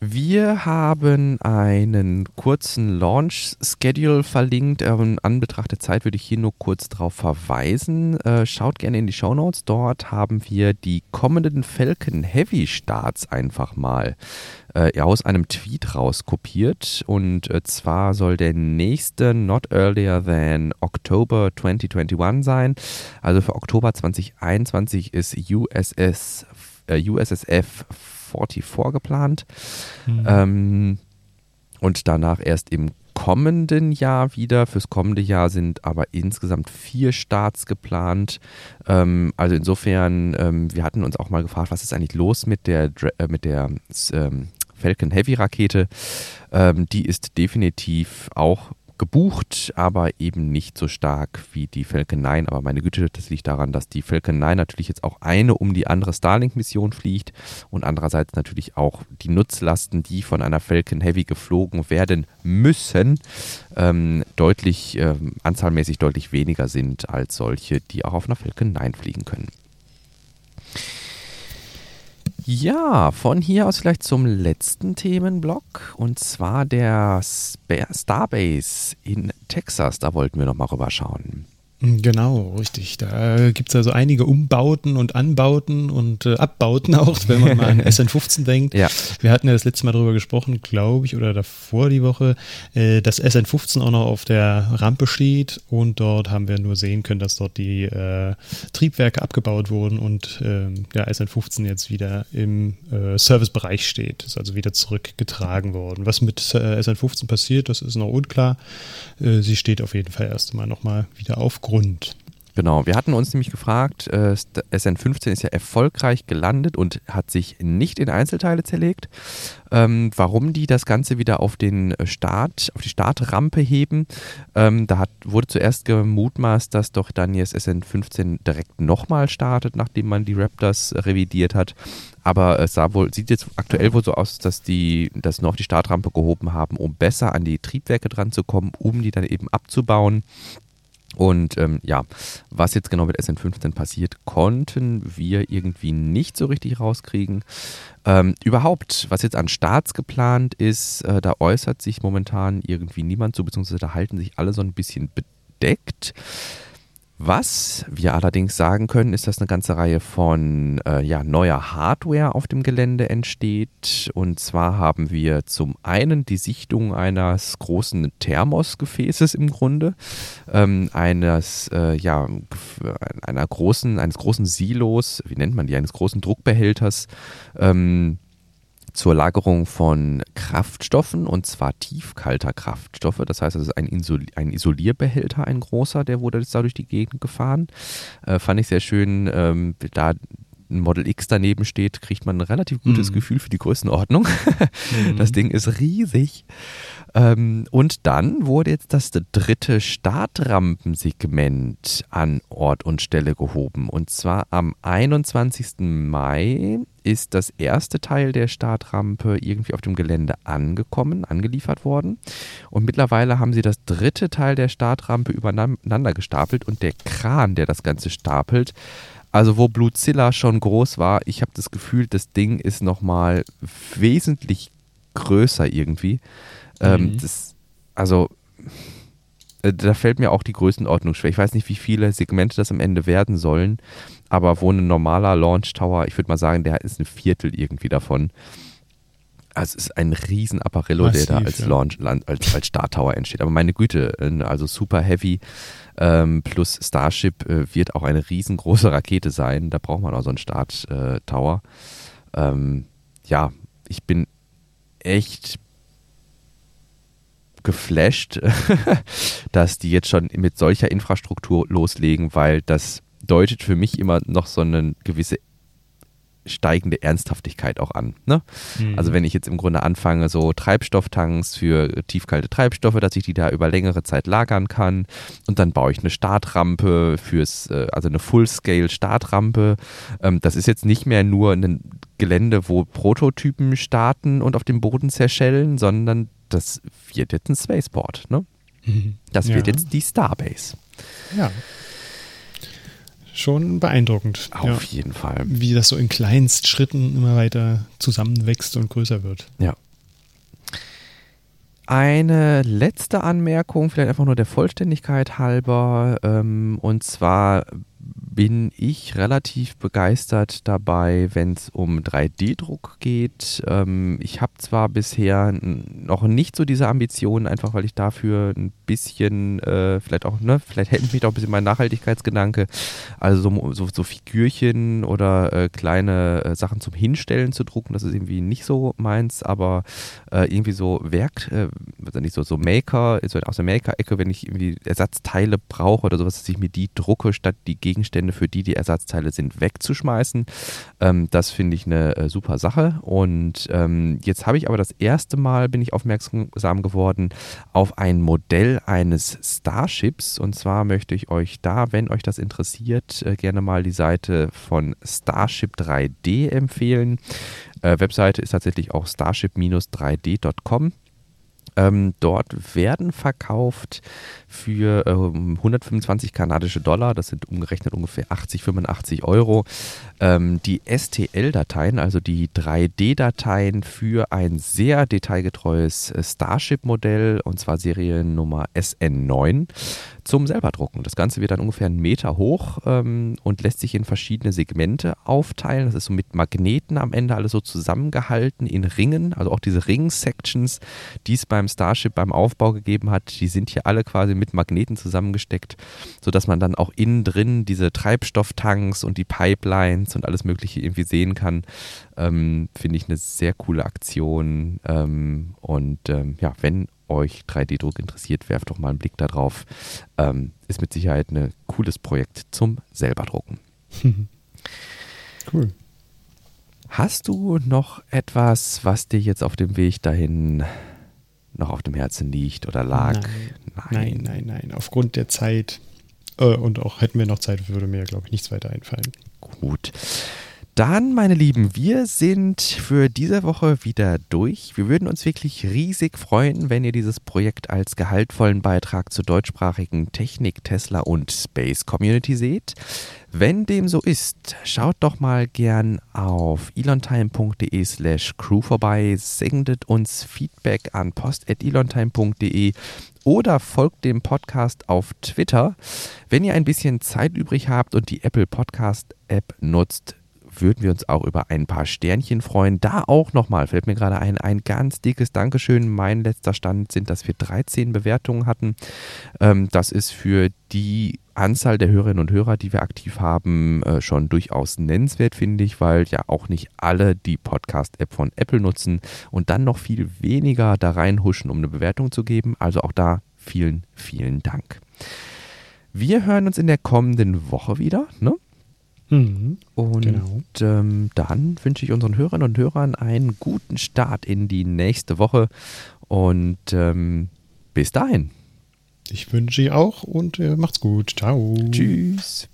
Wir haben einen kurzen Launch-Schedule verlinkt. In Anbetracht der Zeit würde ich hier nur kurz darauf verweisen. Äh, schaut gerne in die Show Notes. Dort haben wir die kommenden Falcon Heavy Starts einfach mal äh, aus einem Tweet rauskopiert. Und äh, zwar soll der nächste not earlier than October 2021 sein. Also für Oktober 2021 ist USS, USSF 44 geplant. Mhm. Ähm, und danach erst im kommenden Jahr wieder. Fürs kommende Jahr sind aber insgesamt vier Starts geplant. Ähm, also insofern, ähm, wir hatten uns auch mal gefragt, was ist eigentlich los mit der, äh, mit der ähm, Falcon Heavy Rakete. Ähm, die ist definitiv auch gebucht, aber eben nicht so stark wie die Falcon 9. Aber meine Güte, das liegt daran, dass die Falcon 9 natürlich jetzt auch eine um die andere Starlink-Mission fliegt und andererseits natürlich auch die Nutzlasten, die von einer Falcon Heavy geflogen werden müssen, ähm, deutlich, äh, anzahlmäßig deutlich weniger sind als solche, die auch auf einer Falcon 9 fliegen können. Ja, von hier aus vielleicht zum letzten Themenblock und zwar der Starbase in Texas. Da wollten wir noch mal rüber schauen. Genau, richtig. Da gibt es also einige Umbauten und Anbauten und äh, Abbauten (laughs) auch, wenn man mal an (laughs) SN15 denkt. Ja. Wir hatten ja das letzte Mal darüber gesprochen, glaube ich, oder davor die Woche, äh, dass SN15 auch noch auf der Rampe steht und dort haben wir nur sehen können, dass dort die äh, Triebwerke abgebaut wurden und ähm, der SN15 jetzt wieder im äh, Servicebereich steht. Ist also wieder zurückgetragen worden. Was mit äh, SN15 passiert, das ist noch unklar. Äh, sie steht auf jeden Fall erst einmal nochmal wieder auf Grund. Genau, wir hatten uns nämlich gefragt, äh, SN15 ist ja erfolgreich gelandet und hat sich nicht in Einzelteile zerlegt. Ähm, warum die das Ganze wieder auf den Start, auf die Startrampe heben, ähm, da hat, wurde zuerst gemutmaßt, dass doch dann jetzt SN15 direkt nochmal startet, nachdem man die Raptors revidiert hat. Aber es sah wohl, sieht jetzt aktuell wohl so aus, dass die das nur auf die Startrampe gehoben haben, um besser an die Triebwerke dran zu kommen, um die dann eben abzubauen. Und ähm, ja, was jetzt genau mit SN15 passiert, konnten wir irgendwie nicht so richtig rauskriegen. Ähm, überhaupt, was jetzt an Starts geplant ist, äh, da äußert sich momentan irgendwie niemand zu, beziehungsweise da halten sich alle so ein bisschen bedeckt. Was wir allerdings sagen können, ist, dass eine ganze Reihe von äh, ja, neuer Hardware auf dem Gelände entsteht. Und zwar haben wir zum einen die Sichtung eines großen Thermosgefäßes im Grunde, ähm, eines, äh, ja, einer großen, eines großen Silos, wie nennt man die, eines großen Druckbehälters. Ähm, zur Lagerung von Kraftstoffen und zwar tiefkalter Kraftstoffe. Das heißt, es ist ein, Isol ein Isolierbehälter, ein großer, der wurde jetzt da durch die Gegend gefahren. Äh, fand ich sehr schön, ähm, da ein Model X daneben steht, kriegt man ein relativ gutes mhm. Gefühl für die Größenordnung. mhm. Das Ding ist riesig. Ähm, und dann wurde jetzt das dritte Startrampensegment an Ort und Stelle gehoben. Und zwar am 21. Mai ist das erste Teil der Startrampe irgendwie auf dem Gelände angekommen, angeliefert worden. Und mittlerweile haben sie das dritte Teil der Startrampe übereinander gestapelt und der Kran, der das Ganze stapelt, also wo Blutzilla schon groß war, ich habe das Gefühl, das Ding ist nochmal wesentlich größer irgendwie. Ähm, mhm. Ähm, das, also äh, da fällt mir auch die Größenordnung schwer. Ich weiß nicht, wie viele Segmente das am Ende werden sollen, aber wo ein normaler Launch Tower, ich würde mal sagen, der ist ein Viertel irgendwie davon. Also es ist ein riesen Apparillo, Massiv, der da als ja. Launch, als, als Star Tower entsteht. Aber meine Güte, äh, also super heavy ähm, plus Starship äh, wird auch eine riesengroße Rakete sein. Da braucht man auch so einen Start äh, Tower. Ähm, ja, ich bin echt geflasht, (laughs) dass die jetzt schon mit solcher Infrastruktur loslegen, weil das deutet für mich immer noch so eine gewisse steigende Ernsthaftigkeit auch an. Ne? Mhm. Also wenn ich jetzt im Grunde anfange, so Treibstofftanks für tiefkalte Treibstoffe, dass ich die da über längere Zeit lagern kann und dann baue ich eine Startrampe fürs, äh, also eine Full-Scale-Startrampe. Ähm, das ist jetzt nicht mehr nur ein Gelände, wo Prototypen starten und auf dem Boden zerschellen, sondern das wird jetzt ein Spaceport. Ne? Mhm. Das wird jetzt die Starbase. Ja. Schon beeindruckend. Auf ja. jeden Fall. Wie das so in Kleinstschritten immer weiter zusammenwächst und größer wird. Ja. Eine letzte Anmerkung, vielleicht einfach nur der Vollständigkeit halber. Ähm, und zwar bin ich relativ begeistert dabei, wenn es um 3D-Druck geht. Ähm, ich habe zwar bisher noch nicht so diese Ambitionen, einfach weil ich dafür ein bisschen, äh, vielleicht auch, ne, vielleicht hält mich auch ein bisschen mein Nachhaltigkeitsgedanke, also so, so, so Figürchen oder äh, kleine äh, Sachen zum Hinstellen zu drucken, das ist irgendwie nicht so meins, aber äh, irgendwie so Werk, äh, nicht so, so Maker, so aus der Maker-Ecke, wenn ich irgendwie Ersatzteile brauche oder sowas, dass ich mir die drucke, statt die Gegenstände Ende für die die Ersatzteile sind, wegzuschmeißen. Ähm, das finde ich eine äh, super Sache. Und ähm, jetzt habe ich aber das erste Mal, bin ich aufmerksam geworden, auf ein Modell eines Starships. Und zwar möchte ich euch da, wenn euch das interessiert, äh, gerne mal die Seite von Starship 3D empfehlen. Äh, Webseite ist tatsächlich auch starship-3d.com. Ähm, dort werden verkauft für äh, 125 kanadische Dollar, das sind umgerechnet ungefähr 80, 85 Euro, ähm, die STL-Dateien, also die 3D-Dateien für ein sehr detailgetreues äh, Starship-Modell und zwar Seriennummer SN9 zum Selberdrucken. Das Ganze wird dann ungefähr einen Meter hoch ähm, und lässt sich in verschiedene Segmente aufteilen. Das ist so mit Magneten am Ende alles so zusammengehalten in Ringen, also auch diese Ring-Sections, die es beim Starship beim Aufbau gegeben hat, die sind hier alle quasi mit Magneten zusammengesteckt, sodass man dann auch innen drin diese Treibstofftanks und die Pipelines und alles Mögliche irgendwie sehen kann. Ähm, Finde ich eine sehr coole Aktion. Ähm, und ähm, ja, wenn euch 3D-Druck interessiert, werft doch mal einen Blick darauf. Ähm, ist mit Sicherheit ein cooles Projekt zum Selberdrucken. (laughs) cool. Hast du noch etwas, was dir jetzt auf dem Weg dahin noch auf dem Herzen liegt oder lag? Nein, nein, nein, nein. Aufgrund der Zeit äh, und auch hätten wir noch Zeit, würde mir, glaube ich, nichts weiter einfallen. Gut. Dann, meine Lieben, wir sind für diese Woche wieder durch. Wir würden uns wirklich riesig freuen, wenn ihr dieses Projekt als gehaltvollen Beitrag zur deutschsprachigen Technik, Tesla und Space Community seht. Wenn dem so ist, schaut doch mal gern auf elontime.de slash crew vorbei, sendet uns Feedback an post.elontime.de oder folgt dem Podcast auf Twitter. Wenn ihr ein bisschen Zeit übrig habt und die Apple Podcast App nutzt, würden wir uns auch über ein paar Sternchen freuen. Da auch nochmal, fällt mir gerade ein, ein ganz dickes Dankeschön. Mein letzter Stand sind, dass wir 13 Bewertungen hatten. Ähm, das ist für die Anzahl der Hörerinnen und Hörer, die wir aktiv haben, äh, schon durchaus nennenswert, finde ich, weil ja auch nicht alle die Podcast-App von Apple nutzen und dann noch viel weniger da reinhuschen, um eine Bewertung zu geben. Also auch da vielen, vielen Dank. Wir hören uns in der kommenden Woche wieder. Ne? Mhm, und genau. ähm, dann wünsche ich unseren Hörerinnen und Hörern einen guten Start in die nächste Woche und ähm, bis dahin. Ich wünsche ihr auch und äh, macht's gut. Ciao. Tschüss.